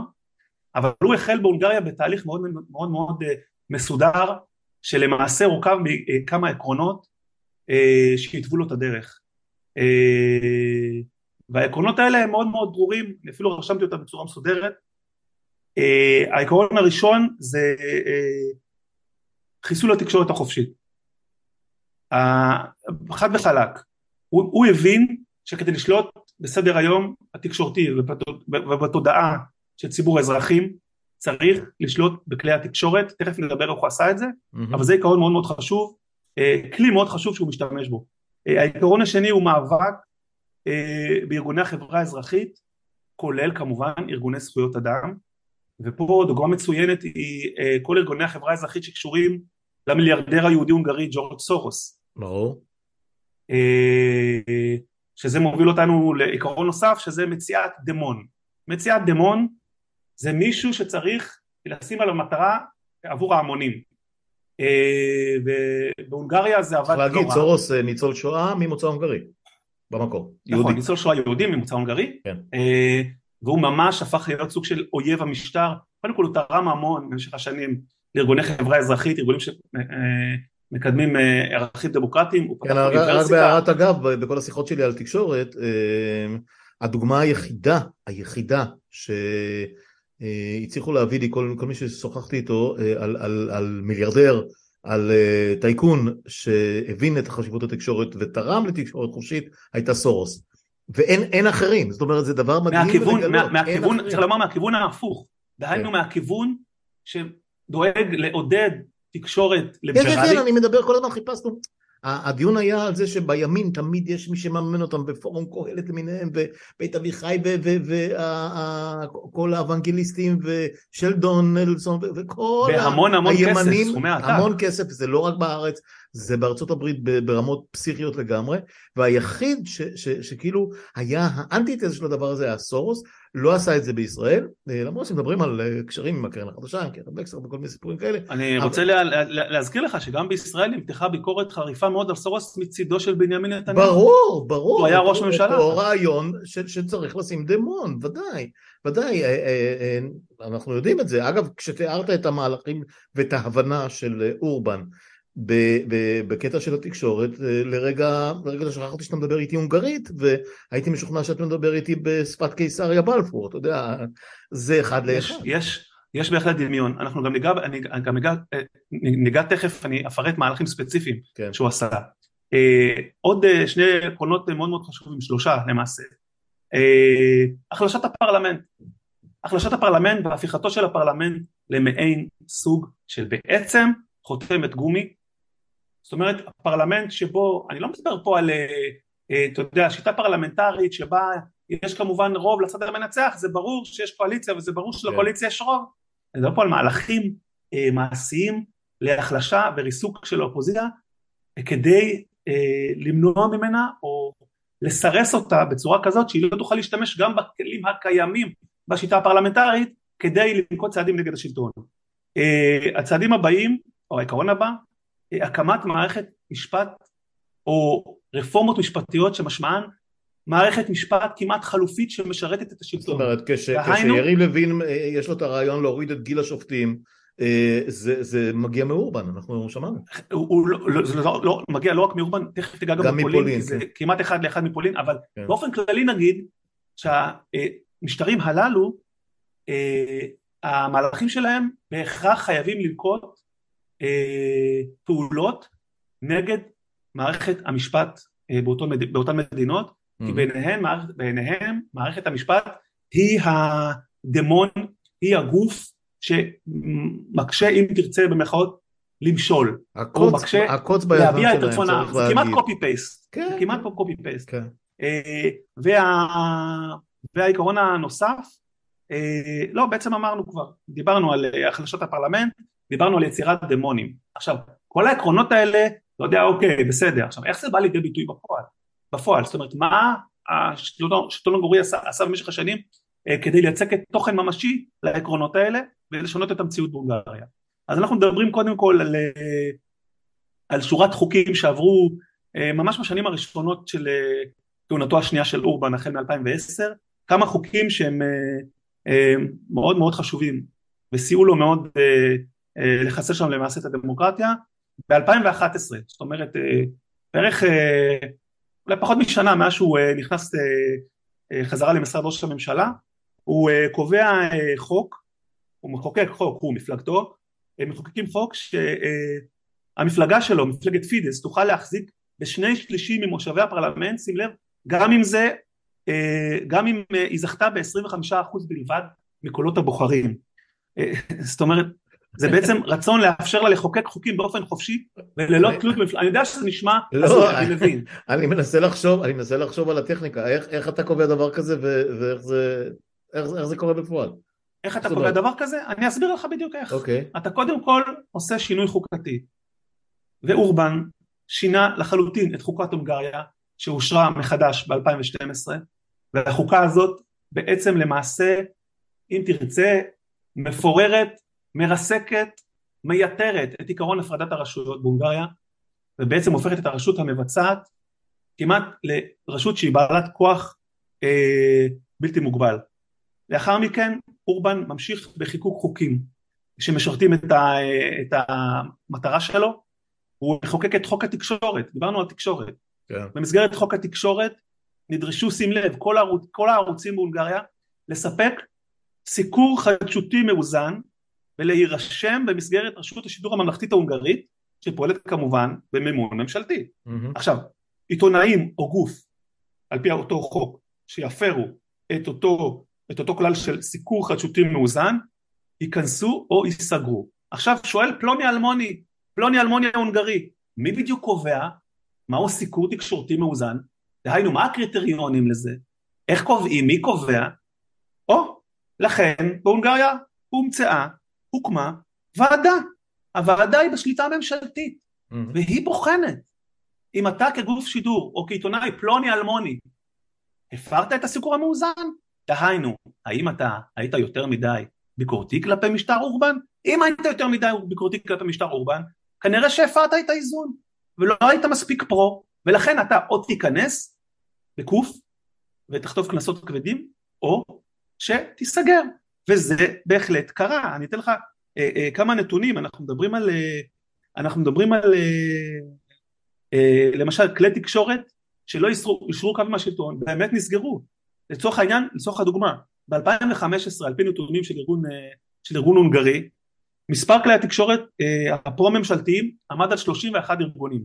אבל הוא החל בהונגריה בתהליך מאוד מאוד מאוד מסודר שלמעשה הורכב מכמה עקרונות אה, שהתוו לו את הדרך. אה, והעקרונות האלה הם מאוד מאוד ברורים, אפילו רשמתי אותם בצורה מסודרת. אה, העקרון הראשון זה חיסול התקשורת החופשית. חד וחלק. הוא, הוא הבין שכדי לשלוט בסדר היום התקשורתי ובתודעה של ציבור האזרחים צריך לשלוט בכלי התקשורת, תכף נדבר איך הוא עשה את זה, mm-hmm. אבל זה עיקרון מאוד מאוד חשוב, אה, כלי מאוד חשוב שהוא משתמש בו. אה, העיקרון השני הוא מאבק אה, בארגוני החברה האזרחית, כולל כמובן ארגוני זכויות אדם, ופה דוגמה מצוינת היא כל ארגוני החברה האזרחית שקשורים למיליארדר היהודי-הונגרי ג'ורג' סורוס. ברור. שזה מוביל אותנו לעיקרון נוסף שזה מציאת דמון. מציאת דמון זה מישהו שצריך לשים עליו מטרה עבור ההמונים. אה, ובהונגריה זה עבד לא רע. צריך להגיד, סורוס אה, ניצול שואה ממוצא הונגרי, במקור. נכון, ניצול שואה יהודי ממוצא הונגרי, כן. אה, והוא ממש הפך להיות סוג של אויב המשטר. קודם כל הוא תרם המון במשך השנים לארגוני חברה אזרחית, ארגונים שמקדמים ערכים דמוקרטיים. כן, רק בהערת אגב, בכל השיחות שלי על תקשורת, הדוגמה היחידה, היחידה, ש... אה, הצליחו להביא לי כל, כל מי ששוחחתי איתו אה, על, על, על מיליארדר, על uh, טייקון שהבין את חשיבות התקשורת ותרם לתקשורת חופשית, הייתה סורוס. ואין אחרים, זאת אומרת זה דבר מדהים מהכיוון, לגלות, מה, מהכיוון, צריך לומר מהכיוון ההפוך, דהיינו כן. מהכיוון שדואג לעודד תקשורת ליברלית. כן, כן, כן, אני מדבר כל הזמן, חיפשנו, הדיון היה על זה שבימין תמיד יש מי שמממן אותם בפורום קהלת למיניהם ובית אביחי וכל האוונגליסטים ושלדון נלסון וכל בהמון המון הימנים, כסף, המון כסף, זה לא רק בארץ, זה בארצות הברית ברמות פסיכיות לגמרי. והיחיד ש, ש, שכאילו היה האנטיתזה של הדבר הזה היה סורוס לא עשה את זה בישראל, אה, למרות שמדברים על אה, קשרים עם הקרן החדשה, עם קרן בקסר וכל מיני סיפורים כאלה. אני אבל... רוצה לה, לה, להזכיר לך שגם בישראל נמתחה ביקורת חריפה מאוד על סורוס מצידו של בנימין נתניהו. ברור, ברור. הוא היה ראש ממשלה. אותו רעיון ש, שצריך לשים דמון, ודאי, ודאי, אה, אנחנו יודעים את זה. אגב, כשתיארת את המהלכים ואת ההבנה של אורבן, בקטע של התקשורת, לרגע, לרגע שכחתי שאתה מדבר איתי הונגרית, והייתי משוכנע שאתה מדבר איתי בשפת קיסריה בלפור, אתה יודע, זה אחד לאחד. יש, יש בהחלט דמיון, אנחנו גם ניגע, אני גם ניגע, ניגע תכף, אני אפרט מהלכים ספציפיים כן. שהוא עשה. אה, עוד אה, שני עקרונות מאוד מאוד חשובים, שלושה למעשה. אה, החלשת הפרלמנט. החלשת הפרלמנט והפיכתו של הפרלמנט למעין סוג של בעצם חותמת גומי. זאת אומרת הפרלמנט שבו, אני לא מדבר פה על, אתה יודע, שיטה פרלמנטרית שבה יש כמובן רוב לצד המנצח, זה ברור שיש קואליציה וזה ברור שלקואליציה יש רוב. אני מדבר פה על מהלכים מעשיים להחלשה וריסוק של האופוזיציה כדי אה, למנוע ממנה או לסרס אותה בצורה כזאת שהיא לא תוכל להשתמש גם בכלים הקיימים בשיטה הפרלמנטרית כדי לנקוט צעדים נגד השלטון. אה, הצעדים הבאים או העיקרון הבא אה, הקמת מערכת משפט או רפורמות משפטיות שמשמען מערכת משפט כמעט חלופית שמשרתת את השלטון. זאת אומרת כשיריב לוין יש לו את הרעיון להוריד את גיל השופטים אה, זה, זה מגיע מאורבן, אנחנו שמענו. הוא, הוא לא, לא, זה לא, לא, מגיע לא רק מאורבן, תכף תיגע גם, גם בפולין, מפולין, כי כן. זה כמעט אחד לאחד מפולין, אבל כן. באופן כללי נגיד שהמשטרים הללו, אה, המהלכים שלהם בהכרח חייבים לנקוט אה, פעולות נגד מערכת המשפט באותו, באותן מדינות, mm-hmm. כי ביניהם, ביניהם מערכת המשפט היא הדמון, היא הגוף שמקשה אם תרצה במחאות למשול, הקוץ, מקשה הקוץ להביע את רצונה, זה כמעט קופי פייסט, כן. זה כמעט קופי פייסט, כן. אה, וה, והעיקרון הנוסף, אה, לא בעצם אמרנו כבר, דיברנו על אה, החלשות הפרלמנט, דיברנו על יצירת דמונים, עכשיו כל העקרונות האלה, אתה יודע אוקיי בסדר, עכשיו איך זה בא לידי ביטוי בפועל, בפועל, זאת אומרת מה השלטון הגורי עשה, עשה במשך השנים כדי לייצג את תוכן ממשי לעקרונות האלה ולשנות את המציאות בהונגריה. אז אנחנו מדברים קודם כל על, אה, על שורת חוקים שעברו אה, ממש בשנים הראשונות של אה, כהונתו השנייה של אורבן החל מ-2010, כמה חוקים שהם מאוד מאוד חשובים וסייעו לו מאוד לחסל שם למעשה את הדמוקרטיה ב-2011, זאת אומרת בערך אולי פחות משנה מאז שהוא נכנס חזרה למשרד ראש הממשלה, הוא קובע חוק הוא מחוקק חוק, הוא ומפלגתו, הם מחוקקים חוק שהמפלגה שלו, מפלגת פידס, תוכל להחזיק בשני שלישים ממושבי הפרלמנט, שים לב, גם אם זה, אה, גם אם אה, היא זכתה ב-25% בלבד מקולות הבוחרים. אה, זאת אומרת, זה בעצם רצון לאפשר לה לחוקק חוקים באופן חופשי וללא תלות במפלגה, אני יודע שזה נשמע, אני מבין. אני מנסה לחשוב, אני מנסה לחשוב על הטכניקה, איך אתה קובע דבר כזה ואיך זה קורה בפועל. איך אתה קובע דבר כזה? אני אסביר לך בדיוק איך. אוקיי. אתה קודם כל עושה שינוי חוקתי. ואורבן שינה לחלוטין את חוקת הונגריה שאושרה מחדש ב-2012 והחוקה הזאת בעצם למעשה אם תרצה מפוררת, מרסקת, מייתרת את עיקרון הפרדת הרשויות בהונגריה ובעצם הופכת את הרשות המבצעת כמעט לרשות שהיא בעלת כוח אה, בלתי מוגבל. לאחר מכן אורבן ממשיך בחיקוק חוקים שמשרתים את, ה, את המטרה שלו, הוא מחוקק את חוק התקשורת, דיברנו על תקשורת, כן. במסגרת חוק התקשורת נדרשו, שים לב, כל, הערוץ, כל הערוצים בהונגריה לספק סיקור חדשותי מאוזן ולהירשם במסגרת רשות השידור הממלכתית ההונגרית שפועלת כמובן במימון ממשלתי. Mm-hmm. עכשיו, עיתונאים או גוף על פי אותו חוק שיפרו את אותו את אותו כלל של סיקור חדשותי מאוזן, ייכנסו או ייסגרו. עכשיו שואל פלוני אלמוני, פלוני אלמוני ההונגרי, מי בדיוק קובע מהו סיקור תקשורתי מאוזן? דהיינו, מה הקריטריונים לזה? איך קובעים? מי קובע? או, לכן בהונגריה הומצאה, הוקמה ועדה. הוועדה היא בשליטה ממשלתית, mm-hmm. והיא בוחנת אם אתה כגוף שידור או כעיתונאי פלוני אלמוני הפרת את הסיקור המאוזן דהיינו, האם אתה היית יותר מדי ביקורתי כלפי משטר אורבן? אם היית יותר מדי ביקורתי כלפי משטר אורבן, כנראה שהפרת את האיזון, ולא היית מספיק פרו, ולכן אתה עוד תיכנס בקוף ותחטוף קנסות כבדים, או שתיסגר, וזה בהחלט קרה. אני אתן לך אה, אה, כמה נתונים, אנחנו מדברים על, אה, אנחנו מדברים על למשל כלי תקשורת שלא אישרו קו עם השלטון באמת נסגרו. לצורך העניין, לצורך הדוגמה ב-2015 על פי נתונים של ארגון, של ארגון הונגרי מספר כלי התקשורת הפרו ממשלתיים עמד על 31 ארגונים.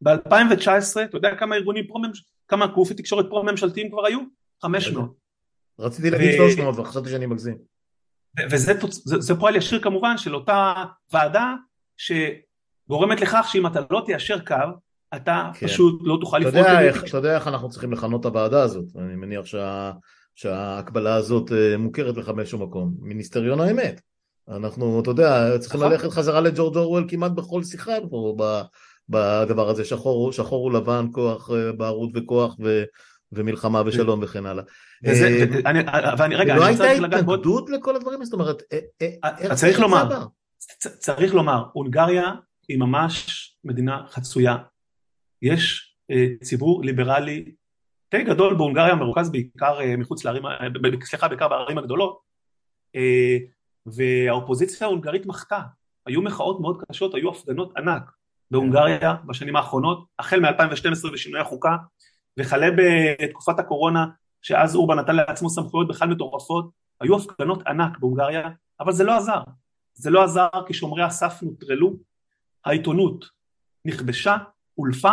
ב-2019 אתה יודע כמה ארגונים פרו ממשלתיים כמה גופי תקשורת פרו ממשלתיים כבר היו? 500 רציתי להגיד 300 וחשבתי שאני מגזים וזה פועל ישיר כמובן של אותה ועדה שגורמת לכך שאם אתה לא תיישר קו אתה כן. פשוט לא תוכל לפעול. אתה יודע איך אנחנו צריכים לכנות את הוועדה הזאת, אני מניח שה, שההקבלה הזאת אה, מוכרת לך באיזשהו מקום, מיניסטריון האמת. אנחנו, אתה יודע, צריכים נכון. ללכת חזרה לג'ורג' אורוול כמעט בכל שיחה פה בדבר הזה, שחור, שחור ולבן, כוח אה, בערות וכוח ו, ומלחמה ושלום וכן הלאה. וזה, אה, ואני, ואני, רגע, לא הייתה התנגדות לכל הדברים? זאת אומרת, צריך לומר, צריך לומר, הונגריה היא ממש מדינה חצויה. יש אה, ציבור ליברלי די גדול בהונגריה מרוכז בעיקר אה, מחוץ לערים, אה, סליחה בעיקר בערים הגדולות. והאופוזיציה ההונגרית מחתה, היו מחאות מאוד קשות, היו הפגנות ענק בהונגריה בשנים האחרונות, החל מ-2012 ושינוי החוקה וכלה בתקופת הקורונה שאז אורבן נתן לעצמו סמכויות בכלל מטורפות, היו הפגנות ענק בהונגריה, אבל זה לא עזר, זה לא עזר כי שומרי הסף נוטרלו, העיתונות נכבשה הולפה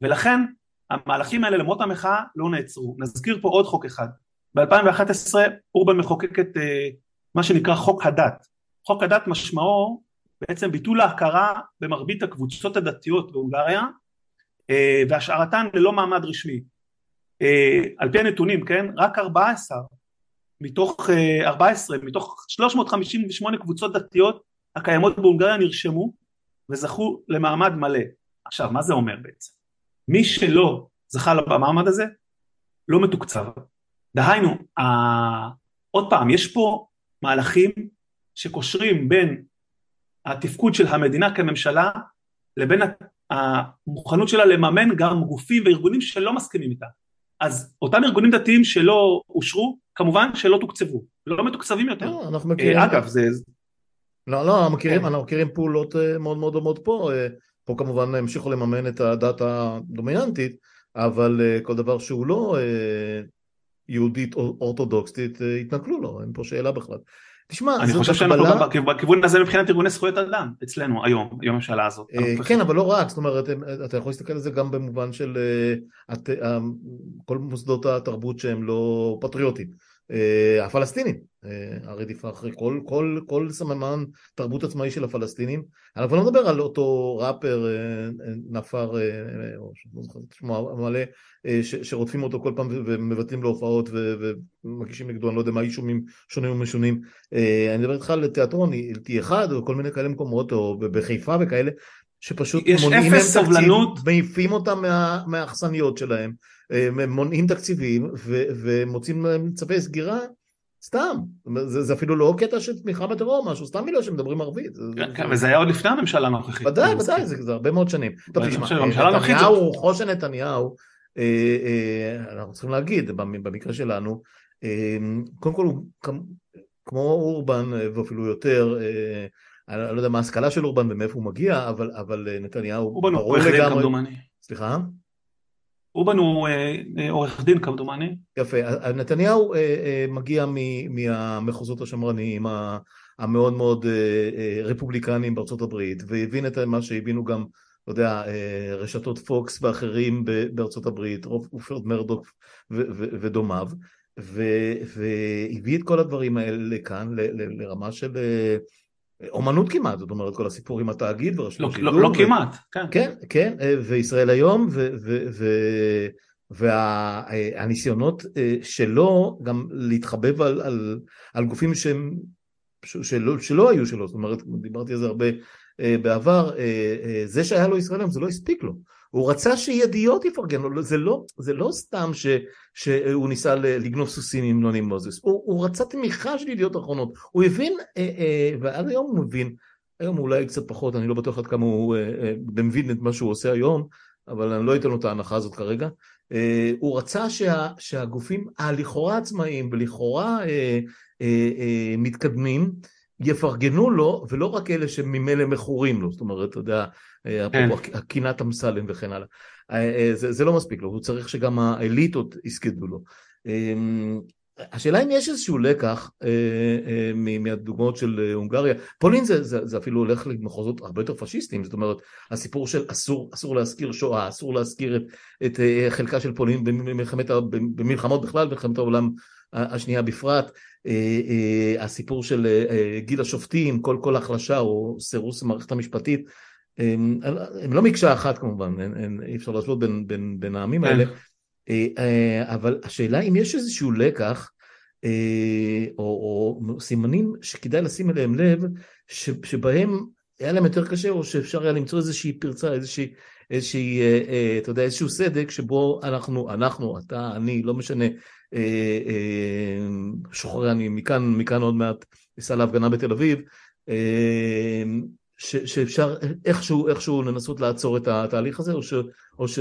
ולכן המהלכים האלה למרות המחאה לא נעצרו. נזכיר פה עוד חוק אחד. ב-2011 אורבן מחוקק את uh, מה שנקרא חוק הדת. חוק הדת משמעו בעצם ביטול ההכרה במרבית הקבוצות הדתיות בהונגריה והשארתן ללא מעמד רשמי. Uh, על פי הנתונים, כן, רק 14 מתוך uh, 14 מתוך 358 קבוצות דתיות הקיימות בהונגריה נרשמו וזכו למעמד מלא. עכשיו מה זה אומר בעצם? מי שלא זכה במעמד הזה לא מתוקצב. דהיינו, ה... עוד פעם, יש פה מהלכים שקושרים בין התפקוד של המדינה כממשלה לבין המוכנות שלה לממן גם גופים וארגונים שלא מסכימים איתה. אז אותם ארגונים דתיים שלא אושרו, כמובן שלא תוקצבו, לא מתוקצבים יותר. לא, אנחנו מכירים... אגב, זה... לא, לא, אנחנו מכירים, כן. אנחנו מכירים פעולות אה, מאוד מאוד דומות פה. אה, פה כמובן המשיכו לממן את הדת הדומיננטית, אבל אה, כל דבר שהוא לא אה, יהודית או אורתודוקסית, אה, התנכלו לו, אין פה שאלה בכלל. תשמע, אני חושב שאנחנו גם בכיוון הזה מבחינת ארגוני זכויות אדם אצלנו היום, היום הממשלה הזאת. כן, אבל לא רק, זאת אומרת, אתה יכול להסתכל על זה גם במובן של כל מוסדות התרבות שהם לא פטריוטים. אה, הפלסטינים, אה, הרדיפה אחרי כל, כל, כל סממן תרבות עצמאי של הפלסטינים. אני כבר לא מדבר על אותו ראפר אה, נפר, או לא זוכר את שמו המלא, שרודפים אותו כל פעם ומבטלים לו הופעות ומגישים נגדו, אני לא יודע מה אישומים שונים ומשונים. אני מדבר איתך על תיאטרון, T1 או כל מיני כאלה מקומות, או בחיפה וכאלה, שפשוט מונעים מהם תקציב, מעיפים אותם מהאכסניות שלהם. מונעים תקציבים ומוצאים להם צווי סגירה סתם, זה, זה אפילו לא קטע של תמיכה בטרור או משהו, סתם בגלל שמדברים ערבית. כן, כן, וזה היה עוד לפני הממשלה הנוכחית. ודאי, ודאי, זה, זה הרבה מאוד שנים. טוב, תשמע, נתניהו, חושן נתניהו, אה, אה, אנחנו צריכים להגיד, במקרה שלנו, אה, קודם כל הוא כמו אורבן ואפילו יותר, אני לא יודע מה ההשכלה של אורבן ומאיפה הוא מגיע, אבל, אבל נתניהו אורבן הוא כמדומני. סליחה? אובן הוא אה, אה, עורך דין כמדומני. יפה, נתניהו אה, מגיע מהמחוזות השמרניים המאוד מאוד רפובליקניים בארצות הברית והבין את מה שהבינו גם, לא יודע, רשתות פוקס ואחרים בארצות הברית, אופרד מרדוק ודומיו והביא את כל הדברים האלה לכאן לרמה של אומנות כמעט, זאת אומרת כל הסיפור עם התאגיד ורשות לא, השידור. לא, לא כמעט, כן. כן, כן, אה, וישראל היום, והניסיונות אה, שלו גם להתחבב על, על, על גופים שהם, שלא, שלא היו שלו, זאת אומרת, דיברתי על זה הרבה אה, בעבר, זה שהיה לו ישראל היום זה לא הספיק לו. הוא רצה שידיעות יפרגן לו, זה לא, זה לא סתם ש, שהוא ניסה לגנוב סוסים עם נוני מוזס, הוא, הוא רצה תמיכה של ידיעות אחרונות, הוא הבין, אה, אה, ועד היום הוא מבין, היום אולי קצת פחות, אני לא בטוח עד כמה הוא אה, אה, מבין את מה שהוא עושה היום, אבל אני לא אתן לו את ההנחה הזאת כרגע, אה, הוא רצה שה, שהגופים הלכאורה עצמאיים ולכאורה אה, אה, אה, מתקדמים, יפרגנו לו, ולא רק אלה שממילא מכורים לו, זאת אומרת, אתה יודע, אה, כן. אפרופו קינת אמסלם וכן הלאה. אה, זה, זה לא מספיק לו, הוא צריך שגם האליטות יסקדו לו. אמ, השאלה אם יש איזשהו לקח אה, אה, מהדוגמאות של אה, הונגריה, פולין זה, זה, זה אפילו הולך למחוזות הרבה יותר פשיסטיים, זאת אומרת הסיפור של אסור, אסור להזכיר שואה, אסור להזכיר את, את אה, חלקה של פולין במלחמת, במלחמות בכלל, במלחמת העולם השנייה בפרט, אה, אה, הסיפור של אה, גיל השופטים, כל כל החלשה או סירוס המערכת המשפטית, הם, הם לא מקשה אחת כמובן, אין, אין, אי אפשר להשוות בין, בין, בין העמים כן. האלה. אה, אה, אבל השאלה אם יש איזשהו לקח אה, או, או סימנים שכדאי לשים אליהם לב שבהם היה להם יותר קשה או שאפשר היה למצוא איזושהי פרצה, איזושהי, איזושהי אתה יודע, איזשהו סדק שבו אנחנו, אנחנו, אתה, אני, לא משנה, שוחרר אני מכאן, מכאן עוד מעט ניסע להפגנה בתל אביב, ש, שאפשר איכשהו, איכשהו לנסות לעצור את התהליך הזה או, ש, או ש,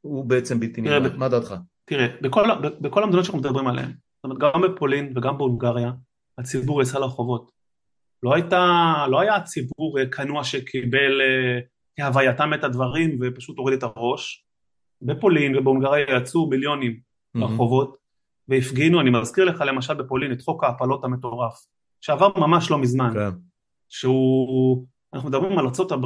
הוא בעצם בלתי נראה, מה דעתך? תראה, בכל, בכל המדינות שאנחנו מדברים עליהן, זאת אומרת גם בפולין וגם בהונגריה, הציבור יצא לרחובות. לא הייתה, לא היה ציבור כנוע שקיבל אה, כהווייתם את הדברים ופשוט הוריד את הראש. בפולין ובהונגריה יצאו מיליונים לרחובות והפגינו, אני מזכיר לך למשל בפולין את חוק ההפלות המטורף, שעבר ממש לא מזמן, כן. שהוא אנחנו מדברים על ארה"ב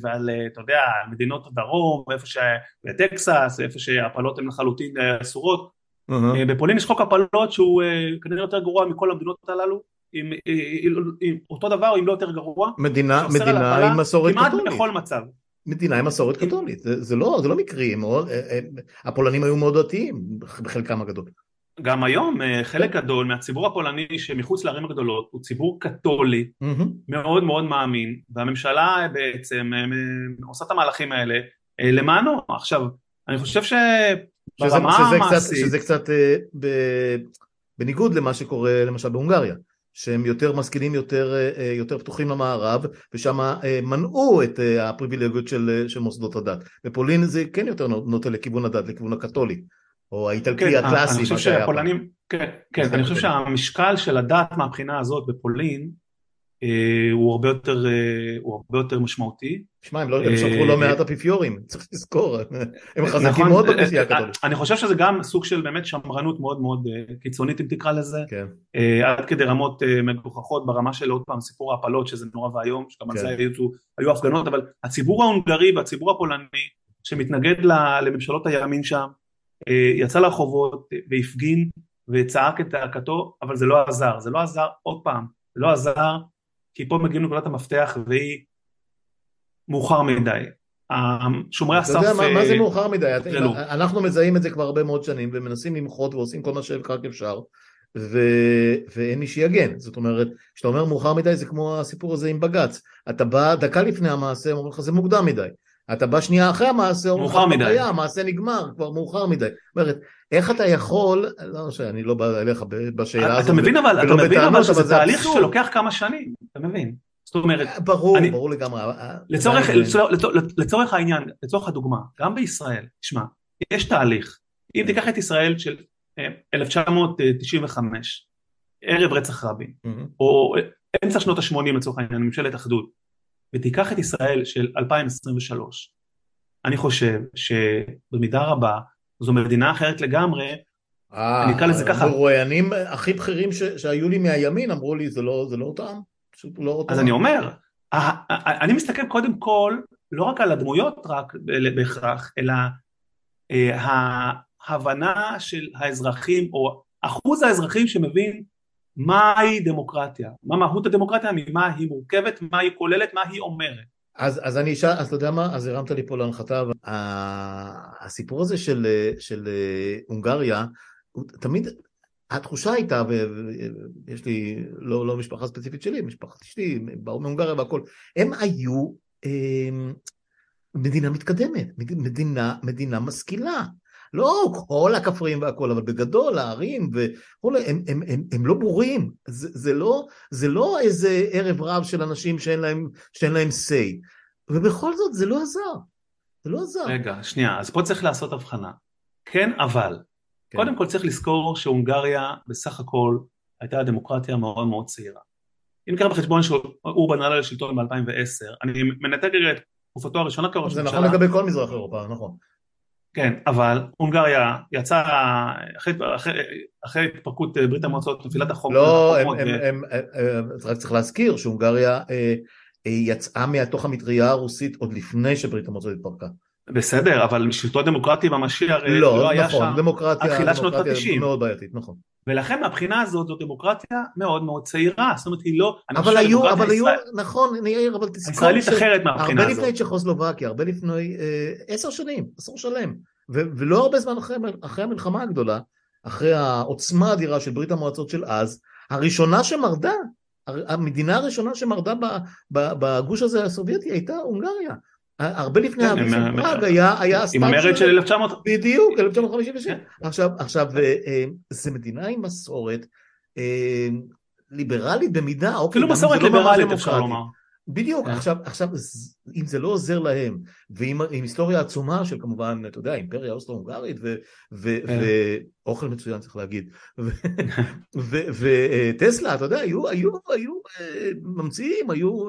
ועל, אה, אתה יודע, מדינות הדרום, ואיפה ש... בטקסס, ואיפה שהפלות הן לחלוטין אה, אסורות. Uh-huh. בפולין יש חוק הפלות שהוא כנראה יותר גרוע מכל המדינות הללו, עם, עם, עם אותו דבר, אם לא יותר גרוע. מדינה, מדינה עם מסורת קתולית. כמעט בכל מצב. מדינה עם מסורת קתולית, זה, זה, לא, זה לא מקרי, מאוד, הפולנים היו מאוד דתיים בחלקם הגדול. גם היום אה, חלק גדול מהציבור הפולני שמחוץ לערים הגדולות הוא ציבור קתולי מאוד מאוד מאמין והממשלה בעצם אה, עושה את המהלכים האלה אה, למענו עכשיו אני חושב שברמה המעשית שזה קצת ב, בניגוד למה שקורה למשל בהונגריה שהם יותר משכילים, יותר, יותר פתוחים למערב, ושם מנעו את הפריבילגיות של, של מוסדות הדת. בפולין זה כן יותר נוטה לכיוון הדת, לכיוון הקתולי. או האיטלקי כן, הקלאסי. אני חושב שהפולנים, כן, כן, אני חושב שהמשקל של הדת מהבחינה הזאת בפולין אה, הוא הרבה יותר, אה, הוא הרבה יותר משמעותי. שמע, הם, לא, הם שטחו לא מעט אפיפיורים, צריך לזכור, הם חזקים נכון, מאוד בכנסייה הקתולית. אני חושב שזה גם סוג של באמת שמרנות מאוד מאוד קיצונית אם תקרא לזה, כן. עד כדי רמות מגוחכות ברמה של עוד פעם סיפור ההפלות שזה נורא ואיום, שגם על כן. זה היו, היו הפגנות, אבל הציבור ההונגרי והציבור הפולני שמתנגד לממשלות הימין שם, אה, יצא לרחובות והפגין וצעק את צעקתו, אבל זה לא עזר, זה לא עזר עוד פעם, זה לא עזר כי פה מגיעים לנקודת המפתח והיא מאוחר מדי. שומרי הסף... אתה יודע מה, מה זה אה, מאוחר מדי? אנחנו מזהים את זה כבר הרבה מאוד שנים ומנסים למחות ועושים כל מה שרק אפשר ו... ואין מי שיגן, זאת אומרת, כשאתה אומר מאוחר מדי זה כמו הסיפור הזה עם בג"ץ, אתה בא דקה לפני המעשה, אומרים לך זה מוקדם מדי, אתה בא שנייה אחרי המעשה, מאוחר מדי, המעשה נגמר, כבר מאוחר מדי. זאת אומרת, איך אתה יכול, לא שאני לא בא אליך בשאלה הזאת. אתה מבין אבל, אתה מבין אבל שזה תהליך שלוקח כמה שנים, אתה מבין? זאת אומרת, ברור, אני, ברור לגמרי. לצורך, לצורך, לצורך, העניין, לצורך הדוגמה, גם בישראל, תשמע, יש תהליך, אם כן. תיקח את ישראל של 1995, אה, ערב רצח רבין, או אמצע שנות ה-80 לצורך העניין, ממשלת אחדות, ותיקח את ישראל של 2023, אני חושב שבמידה רבה זו מדינה אחרת לגמרי, אה, אני אקרא לזה ככה. המרואיינים הכי בכירים ש, שהיו לי מהימין אמרו לי זה לא, זה לא אותם, פשוט לא אותם. אז אני אומר, אני מסתכל קודם כל לא רק על הדמויות רק בהכרח, אלא אה, ההבנה של האזרחים או אחוז האזרחים שמבין מהי דמוקרטיה, מה מהות הדמוקרטיה, ממה היא מורכבת, מה היא כוללת, מה היא אומרת. אז, אז אני אשאל, אז אתה יודע מה, אז הרמת לי פה להנחתה, הסיפור הזה של, של הונגריה, תמיד, התחושה הייתה, ויש לי לא, לא משפחה ספציפית שלי, משפחת אשתי, באו מהונגריה והכל, הם היו אה, מדינה מתקדמת, מדינה, מדינה משכילה. לא כל הכפריים והכל, אבל בגדול הערים וכולי, הם, הם, הם, הם לא ברורים, זה, זה, לא, זה לא איזה ערב רב של אנשים שאין להם, שאין להם say, ובכל זאת זה לא עזר, זה לא עזר. רגע, שנייה, אז פה צריך לעשות הבחנה. כן, אבל. כן. קודם כל צריך לזכור שהונגריה בסך הכל הייתה דמוקרטיה מאוד מאוד צעירה. אם נקרא בחשבון שאורבן עלה לשלטון ב-2010, אני מנתק רגע את תקופתו הראשונה כראש ממשלה. זה נכון לגבי כל מזרח אירופה, נכון. כן, אבל הונגריה יצאה אחרי, אחרי, אחרי התפרקות ברית המועצות, נפילת החוק. לא, הם, הם, הם, הם, רק צריך להזכיר שהונגריה אה, אה, יצאה מתוך המטריה הרוסית עוד לפני שברית המועצות התפרקה. בסדר, אבל שלטון דמוקרטי ממשי הרי לא, לא היה נכון, שם דמוקרטיה, תחילת שנות ה-90. מאוד בעייתית, נכון. ולכן מהבחינה הזאת זו דמוקרטיה מאוד מאוד צעירה, זאת אומרת היא לא... אבל היו, אבל היו, נכון, נעיר, אבל תזכור... הישראלית אחרת מהבחינה הזאת. הרבה לפני צ'כוסלובקיה, הרבה לפני אה, עשר שנים, עשור שלם, ולא הרבה זמן אחרי, אחרי המלחמה הגדולה, אחרי העוצמה האדירה של ברית המועצות של אז, הראשונה שמרדה, המדינה הראשונה שמרדה בגוש הזה הסובייטי הייתה הונגריה. הרבה לפני כן, האביב פראג היה, היה עם המרד של 1900... בדיוק, 1956. כן. עכשיו, עכשיו, אה, אה, זה מדינה עם מסורת אה, ליברלית במידה, אוקיי, אפילו מסורת לא ליברלית אפשר לומר. בדיוק. כן. עכשיו, עכשיו, אם זה לא עוזר להם, ועם היסטוריה עצומה של כמובן, אתה יודע, אימפריה אוסטרו-הונגרית, ואוכל yeah. מצוין צריך להגיד, וטסלה, אתה יודע, היו, היו, היו אה, ממציאים, היו,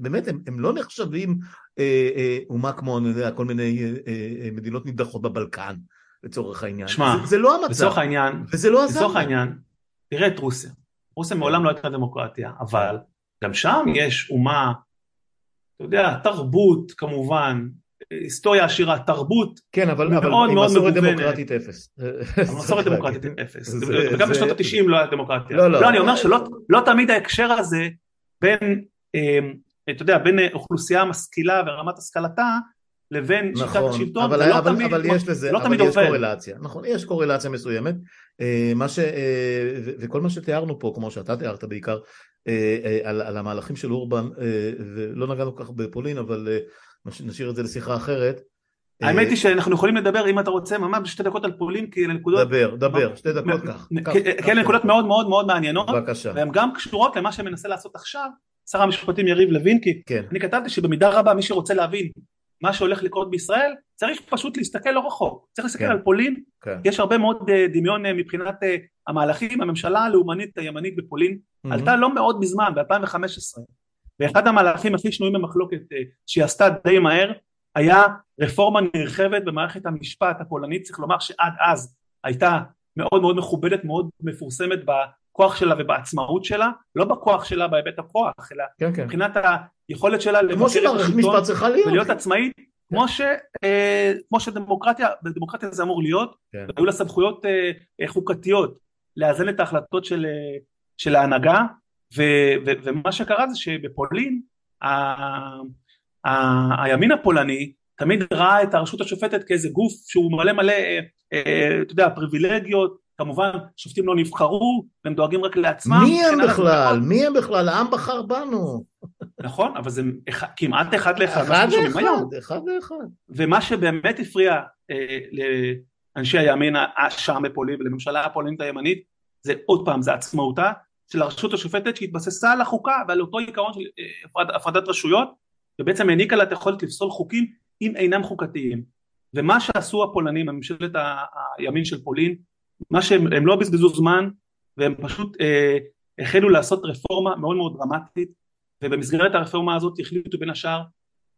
באמת, הם, הם לא נחשבים אה, אה, אומה כמו, אני יודע, כל מיני מדינות נידחות בבלקן, לצורך העניין. שמע, זה, זה לא המצב, לצורך העניין, וזה לא עזר. לצורך העניין, תראה את רוסיה, רוסיה מעולם לא הייתה דמוקרטיה, אבל גם שם יש אומה, אתה יודע, תרבות כמובן, היסטוריה עשירה, תרבות כן, אבל, מאוד אבל מאוד מגוונת. מסורת דמוקרטית אפס. מסורת דמוקרטית אפס. וגם בשנות התשעים לא היה דמוקרטיה. לא, לא. לא, אני אומר שלא לא תמיד ההקשר הזה בין, אמ, אתה יודע, בין אוכלוסייה משכילה ורמת השכלתה, לבין נכון, שיטת השלטון, אבל, זה לא אבל, תמיד, אבל יש לזה, לא אבל תמיד יש עובד. קורלציה, נכון, יש קורלציה מסוימת, אה, מה ש, אה, וכל מה שתיארנו פה, כמו שאתה תיארת בעיקר, אה, אה, על, על המהלכים של אורבן, אה, ולא נגענו כך בפולין, אבל נשאיר את זה לשיחה אחרת. האמת היא שאנחנו יכולים לדבר, אם אתה רוצה, ממש בשתי דקות על פולין, כי אלה נקודות... דבר, דבר, שתי דקות כך. כי אלה נקודות מאוד מאוד מאוד מעניינות. בבקשה. והן גם קשורות למה שמנסה לעשות עכשיו שר המשפטים יריב לוין, כי כן. אני כתבתי שבמידה רבה מי שרוצה להבין מה שהולך לקרות בישראל, צריך פשוט להסתכל לא רחוק, צריך להסתכל כן. על פולין, כן. יש הרבה מאוד דמיון מבחינת המהלכים, הממשלה הלאומנית הימנית בפולין mm-hmm. עלתה לא מאוד מזמן, ב-2015, ואחד המהלכים הכי שנויים במחלוקת אה, שהיא עשתה די מהר, היה רפורמה נרחבת במערכת המשפט הפולנית, צריך לומר שעד אז הייתה מאוד מאוד מכובדת, מאוד מפורסמת בכוח שלה ובעצמאות שלה, לא בכוח שלה בהיבט הכוח, אלא כן, כן. מבחינת היכולת שלה לבקר את השלטון ולהיות עצמאית, כן. כמו, ש, אה, כמו שדמוקרטיה, בדמוקרטיה זה אמור להיות, כן. היו לה סמכויות אה, חוקתיות לאזן את ההחלטות של, אה, של ההנהגה ו, ו, ומה שקרה זה שבפולין ה, ה, הימין הפולני תמיד ראה את הרשות השופטת כאיזה גוף שהוא מלא מלא אה, אה, אתה יודע פריבילגיות כמובן שופטים לא נבחרו והם דואגים רק לעצמם. מי הם בכלל? מי הם בכלל? העם בחר בנו. נכון אבל זה כמעט אחד לאחד אחד לאחד, אחד לאחד. ומה שבאמת הפריע אה, לאנשי הימין שם בפולין ולממשלה הפולינית הימנית זה עוד פעם זה עצמאותה של הרשות השופטת שהתבססה על החוקה ועל אותו עיקרון של אה, הפרד, הפרדת רשויות ובעצם העניקה לה את היכולת לפסול חוקים אם אינם חוקתיים. ומה שעשו הפולנים, הממשלת הימין של פולין, מה שהם הם לא בזבזו זמן והם פשוט אה, החלו לעשות רפורמה מאוד מאוד דרמטית ובמסגרת הרפורמה הזאת החליטו בין השאר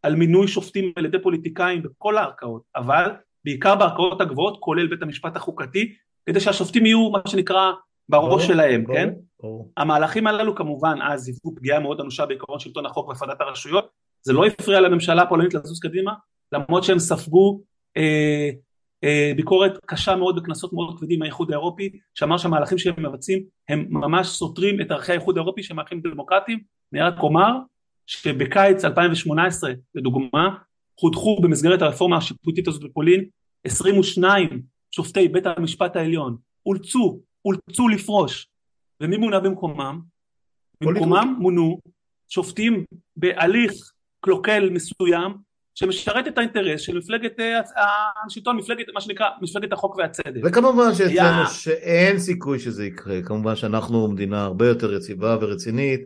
על מינוי שופטים על ידי פוליטיקאים בכל הערכאות אבל בעיקר בערכאות הגבוהות כולל בית המשפט החוקתי כדי שהשופטים יהיו מה שנקרא בראש שלהם, בוא, כן? בוא. המהלכים הללו כמובן אז היוו פגיעה מאוד אנושה בעקרון שלטון החוק והפרדת הרשויות, זה לא הפריע לממשלה הפולנית לזוז קדימה, למרות שהם ספגו אה, אה, ביקורת קשה מאוד בכנסות מאוד כבדים מהאיחוד האירופי, שאמר שהמהלכים שהם מבצעים הם ממש סותרים את ערכי האיחוד האירופי שהם ערכים דמוקרטיים, אני רק אומר שבקיץ 2018 לדוגמה חודכו במסגרת הרפורמה השיפוטית הזאת בפולין 22 שופטי בית המשפט העליון אולצו אולצו לפרוש. ומי מונה במקומם? במקומם מונו שופטים בהליך קלוקל מסוים שמשרת את האינטרס של מפלגת אה, השלטון, מפלגת מה שנקרא מפלגת החוק והצדק. וכמובן שאצלנו שאין סיכוי שזה יקרה, כמובן שאנחנו מדינה הרבה יותר יציבה ורצינית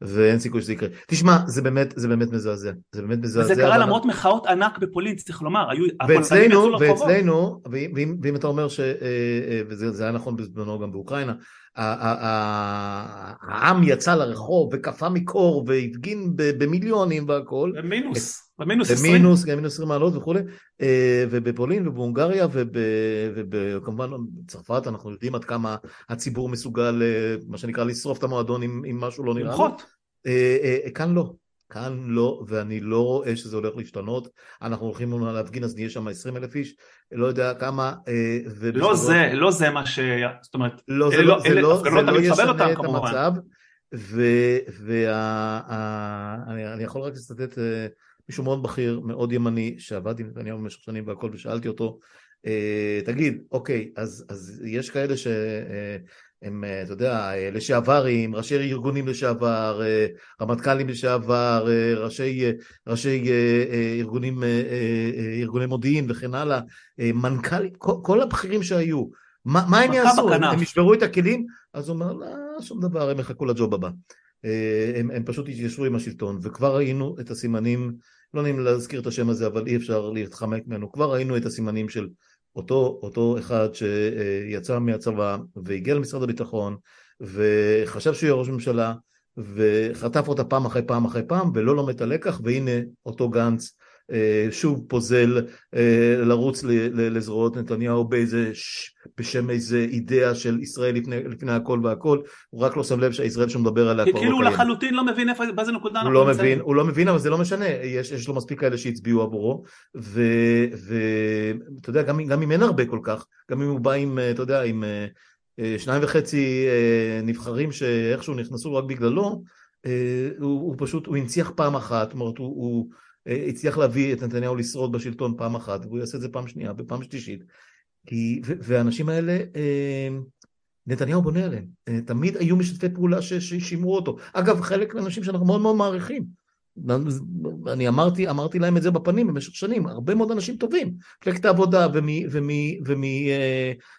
ואין סיכוי שזה יקרה. תשמע, זה באמת, זה באמת מזעזע. זה באמת מזעזע. וזה קרה למרות מחאות ענק בפולין, צריך לומר. היו, ואצלנו, ואצלנו, ואם, ואם אתה אומר ש... אה, אה, וזה היה נכון בזמנו גם באוקראינה, העם יצא לרחוב וקפא מקור והפגין במיליונים והכל. במינוס, במינוס עשרים. במינוס, גם מינוס עשרים מעלות וכולי. אה, ובפולין ובהונגריה וכמובן בצרפת אנחנו יודעים עד כמה הציבור מסוגל, אה, מה שנקרא, לשרוף את המועדון אם משהו לא נראה. למחות. כאן לא. כאן לא, ואני לא רואה שזה הולך להשתנות. אנחנו הולכים להפגין, אז נהיה שם 20 אלף איש, לא יודע כמה... אה, לא זה, לא זה מה ש... זאת אומרת, לא, זה לא, זה לא, זה לא ישנה את המצב, ואני יכול רק לצטט אה, מישהו מאוד בכיר, מאוד ימני, שעבד עם נתניהו במשך שנים והכל, ושאלתי אותו, אה, תגיד, אוקיי, אז, אז יש כאלה ש... הם, אה, אתה יודע, אה, לשעברים, ראשי ארגונים לשעבר, אה, רמטכ"לים לשעבר, ראשי, ראשי ארגונים, ארגוני מודיעין וכן הלאה, מנכ"לים, כל, כל הבכירים שהיו, מה, מה הם יעשו? הם, הם ישברו את הכלים? אז הוא אומר, לא, שום דבר, הם יחכו לג'וב הבא. הם, הם פשוט התיישבו עם השלטון, וכבר ראינו את הסימנים, לא נעים להזכיר את השם הזה, אבל אי אפשר להתחמק ממנו, כבר ראינו את הסימנים של אותו, אותו אחד שיצא מהצבא והגיע למשרד הביטחון וחשב שהוא יהיה ראש ממשלה וחטף אותה פעם אחרי פעם אחרי פעם ולא לומד את הלקח והנה אותו גנץ שוב פוזל אה, לרוץ לזרועות נתניהו באיזה, בשם איזה אידאה של ישראל לפני, לפני הכל והכל, הוא רק לא שם לב שהישראל שהוא מדבר עליה כבר לא קיימת. כאילו הוא לחלוטין לא מבין איפה, באיזה נקודה אנחנו לא מבין, הוא לא מבין אבל זה לא משנה, יש, יש לו מספיק כאלה שהצביעו עבורו, ואתה יודע, גם, גם אם אין הרבה כל כך, גם אם הוא בא עם, אתה יודע, עם אה, שניים וחצי נבחרים שאיכשהו נכנסו רק בגללו, הוא, הוא פשוט, הוא הנציח פעם אחת, זאת אומרת, הוא, הוא הצליח להביא את נתניהו לשרוד בשלטון פעם אחת, והוא יעשה את זה פעם שנייה ופעם שלישית. כי, והאנשים האלה, אה, נתניהו בונה עליהם. אה, תמיד היו משתפי פעולה ששימרו אותו. אגב, חלק מהאנשים שאנחנו מאוד מאוד מעריכים. אני אמרתי, אמרתי להם את זה בפנים במשך שנים, הרבה מאוד אנשים טובים, מפלגת העבודה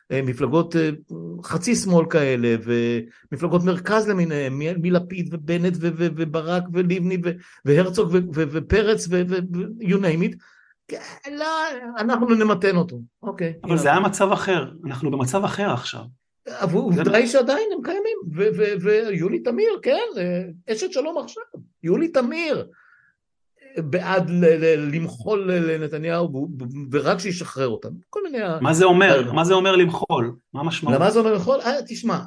וממפלגות אה, אה, חצי שמאל כאלה ומפלגות מרכז למיניהם, מלפיד ובנט וברק ולבני והרצוג ופרץ ו-you name it, כן, לא, אנחנו נמתן אותו, אוקיי. אבל זה היה מצב אחר, אנחנו במצב אחר עכשיו. עובדה היא שעדיין הם קיימים, ויולי תמיר, כן, אשת שלום עכשיו, יולי תמיר, בעד למחול לנתניהו ורק שישחרר אותם, כל מיני... מה זה אומר? מה זה אומר למחול? מה המשמעות? מה זה אומר למחול? אה, תשמע,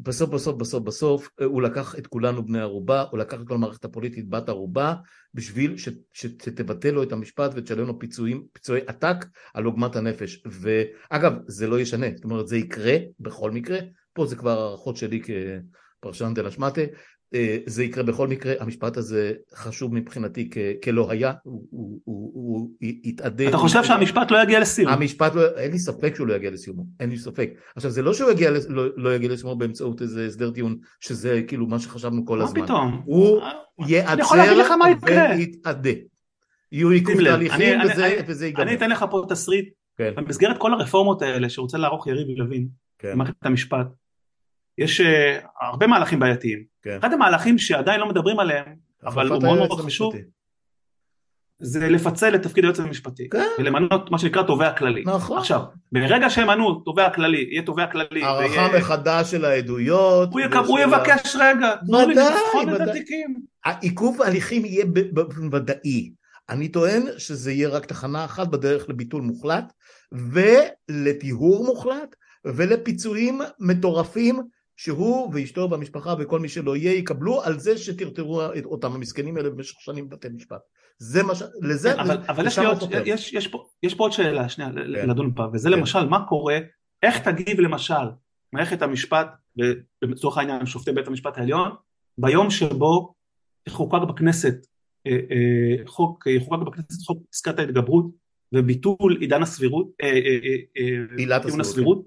בסוף בסוף בסוף בסוף הוא לקח את כולנו בני ערובה, הוא לקח את כל המערכת הפוליטית בת ערובה בשביל שתבטל לו את המשפט ותשלם לו פיצויים, פיצויי עתק על עוגמת הנפש ואגב זה לא ישנה, זאת אומרת זה יקרה בכל מקרה, פה זה כבר הערכות שלי כפרשן דה לשמטה אה, זה יקרה בכל מקרה, המשפט הזה חשוב מבחינתי כלא היה, הוא יתאדה. אתה חושב שהמשפט לא יגיע לסיום? המשפט לא, אין לי ספק שהוא לא יגיע לסיומו, אין לי ספק. עכשיו זה לא שהוא יגיע, לא, לא יגיע לסיומו באמצעות איזה הסדר טיעון, שזה כאילו מה שחשבנו כל הזמן. מה פתאום? הוא ייעצר ויתאדה. יהיו עיכוב תהליכים וזה ייגמר. אני אתן לך פה תסריט, כן. במסגרת כל הרפורמות האלה שרוצה לערוך יריב לוין, כן. במערכת המשפט, יש אה, הרבה מהלכים בעייתיים. כן. אחד המהלכים שעדיין לא מדברים עליהם, אבל הוא מאוד מאוד חשוב, זה לפצל את תפקיד היועץ המשפטי, כן. ולמנות מה שנקרא תובע כללי. נכון. עכשיו, ברגע שמנו תובע כללי, יהיה תובע כללי. הערכה ויהיה... מחדש של העדויות. הוא, יקב, הוא יבקש רגע, תנו לי לבחון את התיקים. עיכוב ההליכים יהיה ודאי. אני טוען שזה יהיה רק תחנה אחת בדרך לביטול מוחלט, ולטיהור מוחלט, ולפיצויים מטורפים שהוא ואשתו והמשפחה וכל מי שלא יהיה יקבלו על זה שטרטרו אותם המסכנים האלה במשך שנים בבתי משפט. זה מה ש... לזה... כן, אבל, אבל יש, עוד, יש, יש, פה, יש פה עוד שאלה שנייה כן. לדון בה וזה כן. למשל מה קורה, איך תגיב למשל מערכת המשפט לצורך העניין שופטי בית המשפט העליון ביום שבו חוקק בכנסת אה, אה, חוק, יחוקק בכנסת חוק פסקת ההתגברות וביטול עידן הסבירות, אה, עילת הסבירות,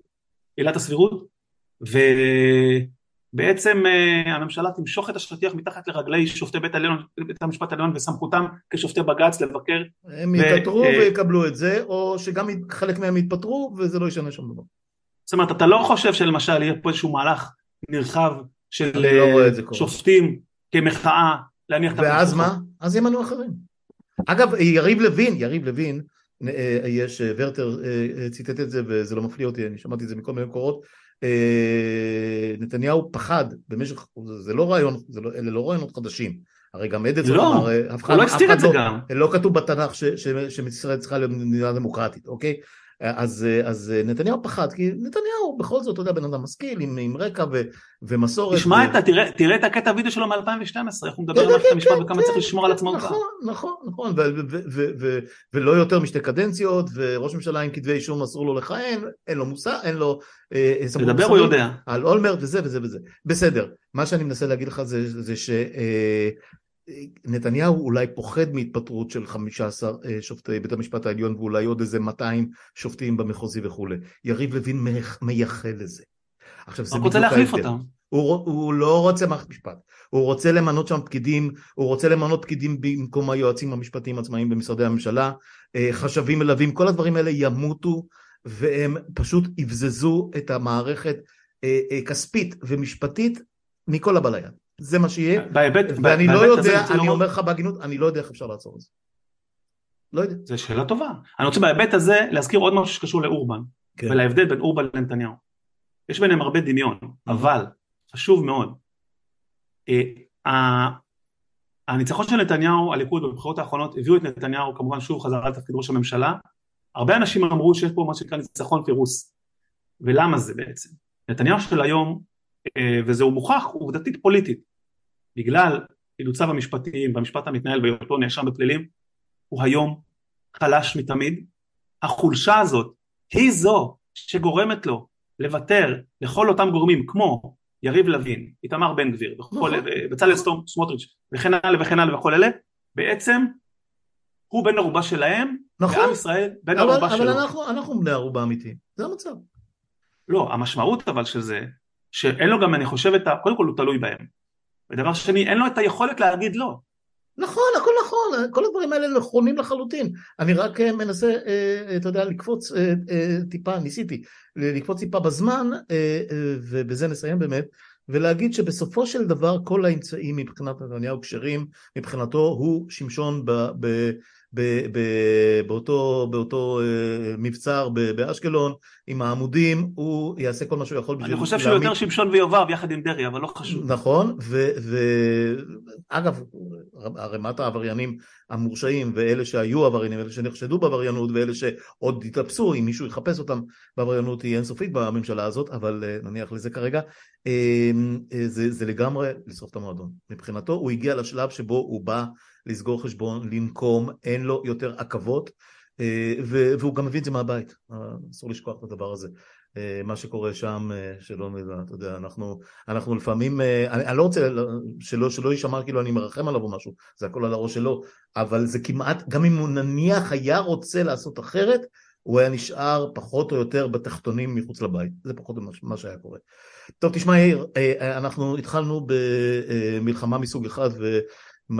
עילת הסבירות ובעצם אה, הממשלה תמשוך את השטיח מתחת לרגלי שופטי בית, העליון, בית המשפט העליון וסמכותם כשופטי בג"ץ לבקר. הם יתפטרו ו... אה, ויקבלו את זה, או שגם חלק מהם יתפטרו וזה לא ישנה שום דבר. זאת אומרת, אתה לא חושב שלמשל יהיה פה איזשהו מהלך נרחב של לא אה, שופטים כמחאה להניח את. ואז מה? אז ימנו אחרים. אגב, יריב לוין, יריב לוין, יש, ורטר ציטט את זה וזה לא מפליא אותי, אני שמעתי את זה מכל מיני מקורות, נתניהו פחד במשך, זה לא רעיון, זה לא, אלה לא רעיונות חדשים, הרי גם אדלסון לא, אמר, אף אחד, הוא לא הסתיר את זה לא, גם. לא כתוב בתנ"ך שישראל צריכה להיות מדינה דמוקרטית, אוקיי? אז, אז נתניהו פחד, כי נתניהו בכל זאת, אתה יודע, בן אדם משכיל, עם, עם רקע ו, ומסורת. תשמע ו... את, תראה, תראה את הקטע וידאו שלו מ-2012, איך הוא מדבר על מערכת המשפט וכמה צריך לשמור על עצמאותה. נכון, נכון, נכון, ולא יותר משתי קדנציות, וראש ממשלה עם כתבי אישום אסור לו לכהן, אין לו מושג, אין לו... לדבר הוא יודע. על אולמרט וזה וזה וזה. בסדר, מה שאני מנסה להגיד לך זה, זה ש... נתניהו אולי פוחד מהתפטרות של 15 שופטי בית המשפט העליון ואולי עוד איזה 200 שופטים במחוזי וכולי. יריב לוין מייחל לזה. עכשיו זה בדיוק ההבדל. הוא, הוא לא רוצה מערכת משפט, הוא רוצה למנות שם פקידים, הוא רוצה למנות פקידים במקום היועצים המשפטיים עצמאיים במשרדי הממשלה, חשבים מלווים, כל הדברים האלה ימותו והם פשוט יבזזו את המערכת כספית ומשפטית מכל הבא ליד. זה מה שיהיה, בהיבט, ואני לא יודע, אני אומר לך בהגינות, אני לא יודע איך אפשר לעצור את זה. לא יודע. זו שאלה טובה. אני רוצה בהיבט הזה להזכיר עוד משהו שקשור לאורבן, כן. ולהבדל בין אורבן לנתניהו. יש ביניהם הרבה דמיון, אבל חשוב מאוד. הניצחון של נתניהו, הליכוד בבחירות האחרונות הביאו את נתניהו כמובן שוב חזרה לתפקיד ראש הממשלה. הרבה אנשים אמרו שיש פה מה שנקרא ניצחון פירוס. ולמה זה בעצם? נתניהו של היום, וזהו מוכח עובדתית פוליטית, בגלל אילוציו המשפטיים והמשפט המתנהל בהיותו נאשם בפלילים, הוא היום חלש מתמיד. החולשה הזאת היא זו שגורמת לו לוותר לכל אותם גורמים כמו יריב לוין, איתמר בן גביר, בצלאל סמוטריץ' וכן הלאה וכן הלאה וכל אלה, בעצם הוא בן ערובה שלהם, נכון, ועם ישראל בן ערובה שלו. אבל אנחנו, אנחנו בני ערובה אמיתיים, זה המצב. לא, המשמעות אבל של זה, שאין לו גם אני חושב. קודם כל הוא תלוי בהם. ודבר שני, אין לו את היכולת להגיד לא. נכון, הכל נכון, כל הדברים האלה נכונים לחלוטין. אני רק מנסה, אתה יודע, לקפוץ טיפה, ניסיתי, לקפוץ טיפה בזמן, ובזה נסיים באמת, ולהגיד שבסופו של דבר כל האמצעים מבחינת נתניהו כשרים, מבחינתו הוא שמשון ב... ב ב- ב- באותו, באותו uh, מבצר באשקלון עם העמודים, הוא יעשה כל מה שהוא יכול בשביל... אני חושב שהוא יותר שמשון ויובב יחד עם דרעי, אבל לא חשוב. נכון, ואגב, ערימת העבריינים המורשעים ואלה שהיו עבריינים, ואלה שנחשדו בעבריינות ואלה שעוד יתאפסו, אם מישהו יחפש אותם בעבריינות היא אינסופית בממשלה הזאת, אבל uh, נניח לזה כרגע, uh, זה, זה לגמרי לשרוף את המועדון. מבחינתו הוא הגיע לשלב שבו הוא בא לסגור חשבון, לנקום, אין לו יותר עכבות, והוא גם מביא את זה מהבית, אסור לשכוח את הדבר הזה. מה שקורה שם, שלא נדע, אתה יודע, אנחנו, אנחנו לפעמים, אני, אני לא רוצה שלא, שלא יישמע כאילו אני מרחם עליו או משהו, זה הכל על הראש שלו, אבל זה כמעט, גם אם הוא נניח היה רוצה לעשות אחרת, הוא היה נשאר פחות או יותר בתחתונים מחוץ לבית, זה פחות או מה שהיה קורה. טוב, תשמע יאיר, אנחנו התחלנו במלחמה מסוג אחד ו...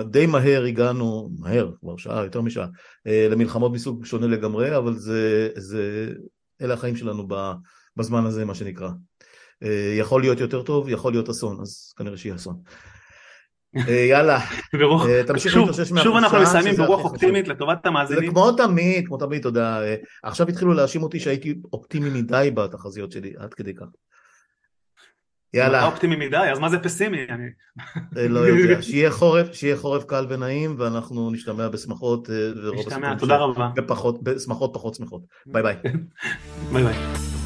די מהר הגענו, מהר, כבר שעה, יותר משעה, אה, למלחמות מסוג שונה לגמרי, אבל זה, זה, אלה החיים שלנו בזמן הזה, מה שנקרא. אה, יכול להיות יותר טוב, יכול להיות אסון, אז כנראה שיהיה אסון. אה, יאללה, תמשיך להתאושש מהחופשה. שוב אנחנו מסיימים ברוח אופטימית לטובת המאזינים. זה כמו תמיד, כמו תמיד, יודע, עכשיו התחילו להאשים אותי שהייתי אופטימי מדי בתחזיות שלי, עד כדי כך. יאללה. אתה אופטימי מדי, אז מה זה פסימי? אני... לא יודע, שיהיה חורף, שיהיה חורף קל ונעים, ואנחנו נשתמע בשמחות. אה, נשתמע, תודה רבה. בשמחות פחות שמחות. ביי ביי. ביי ביי.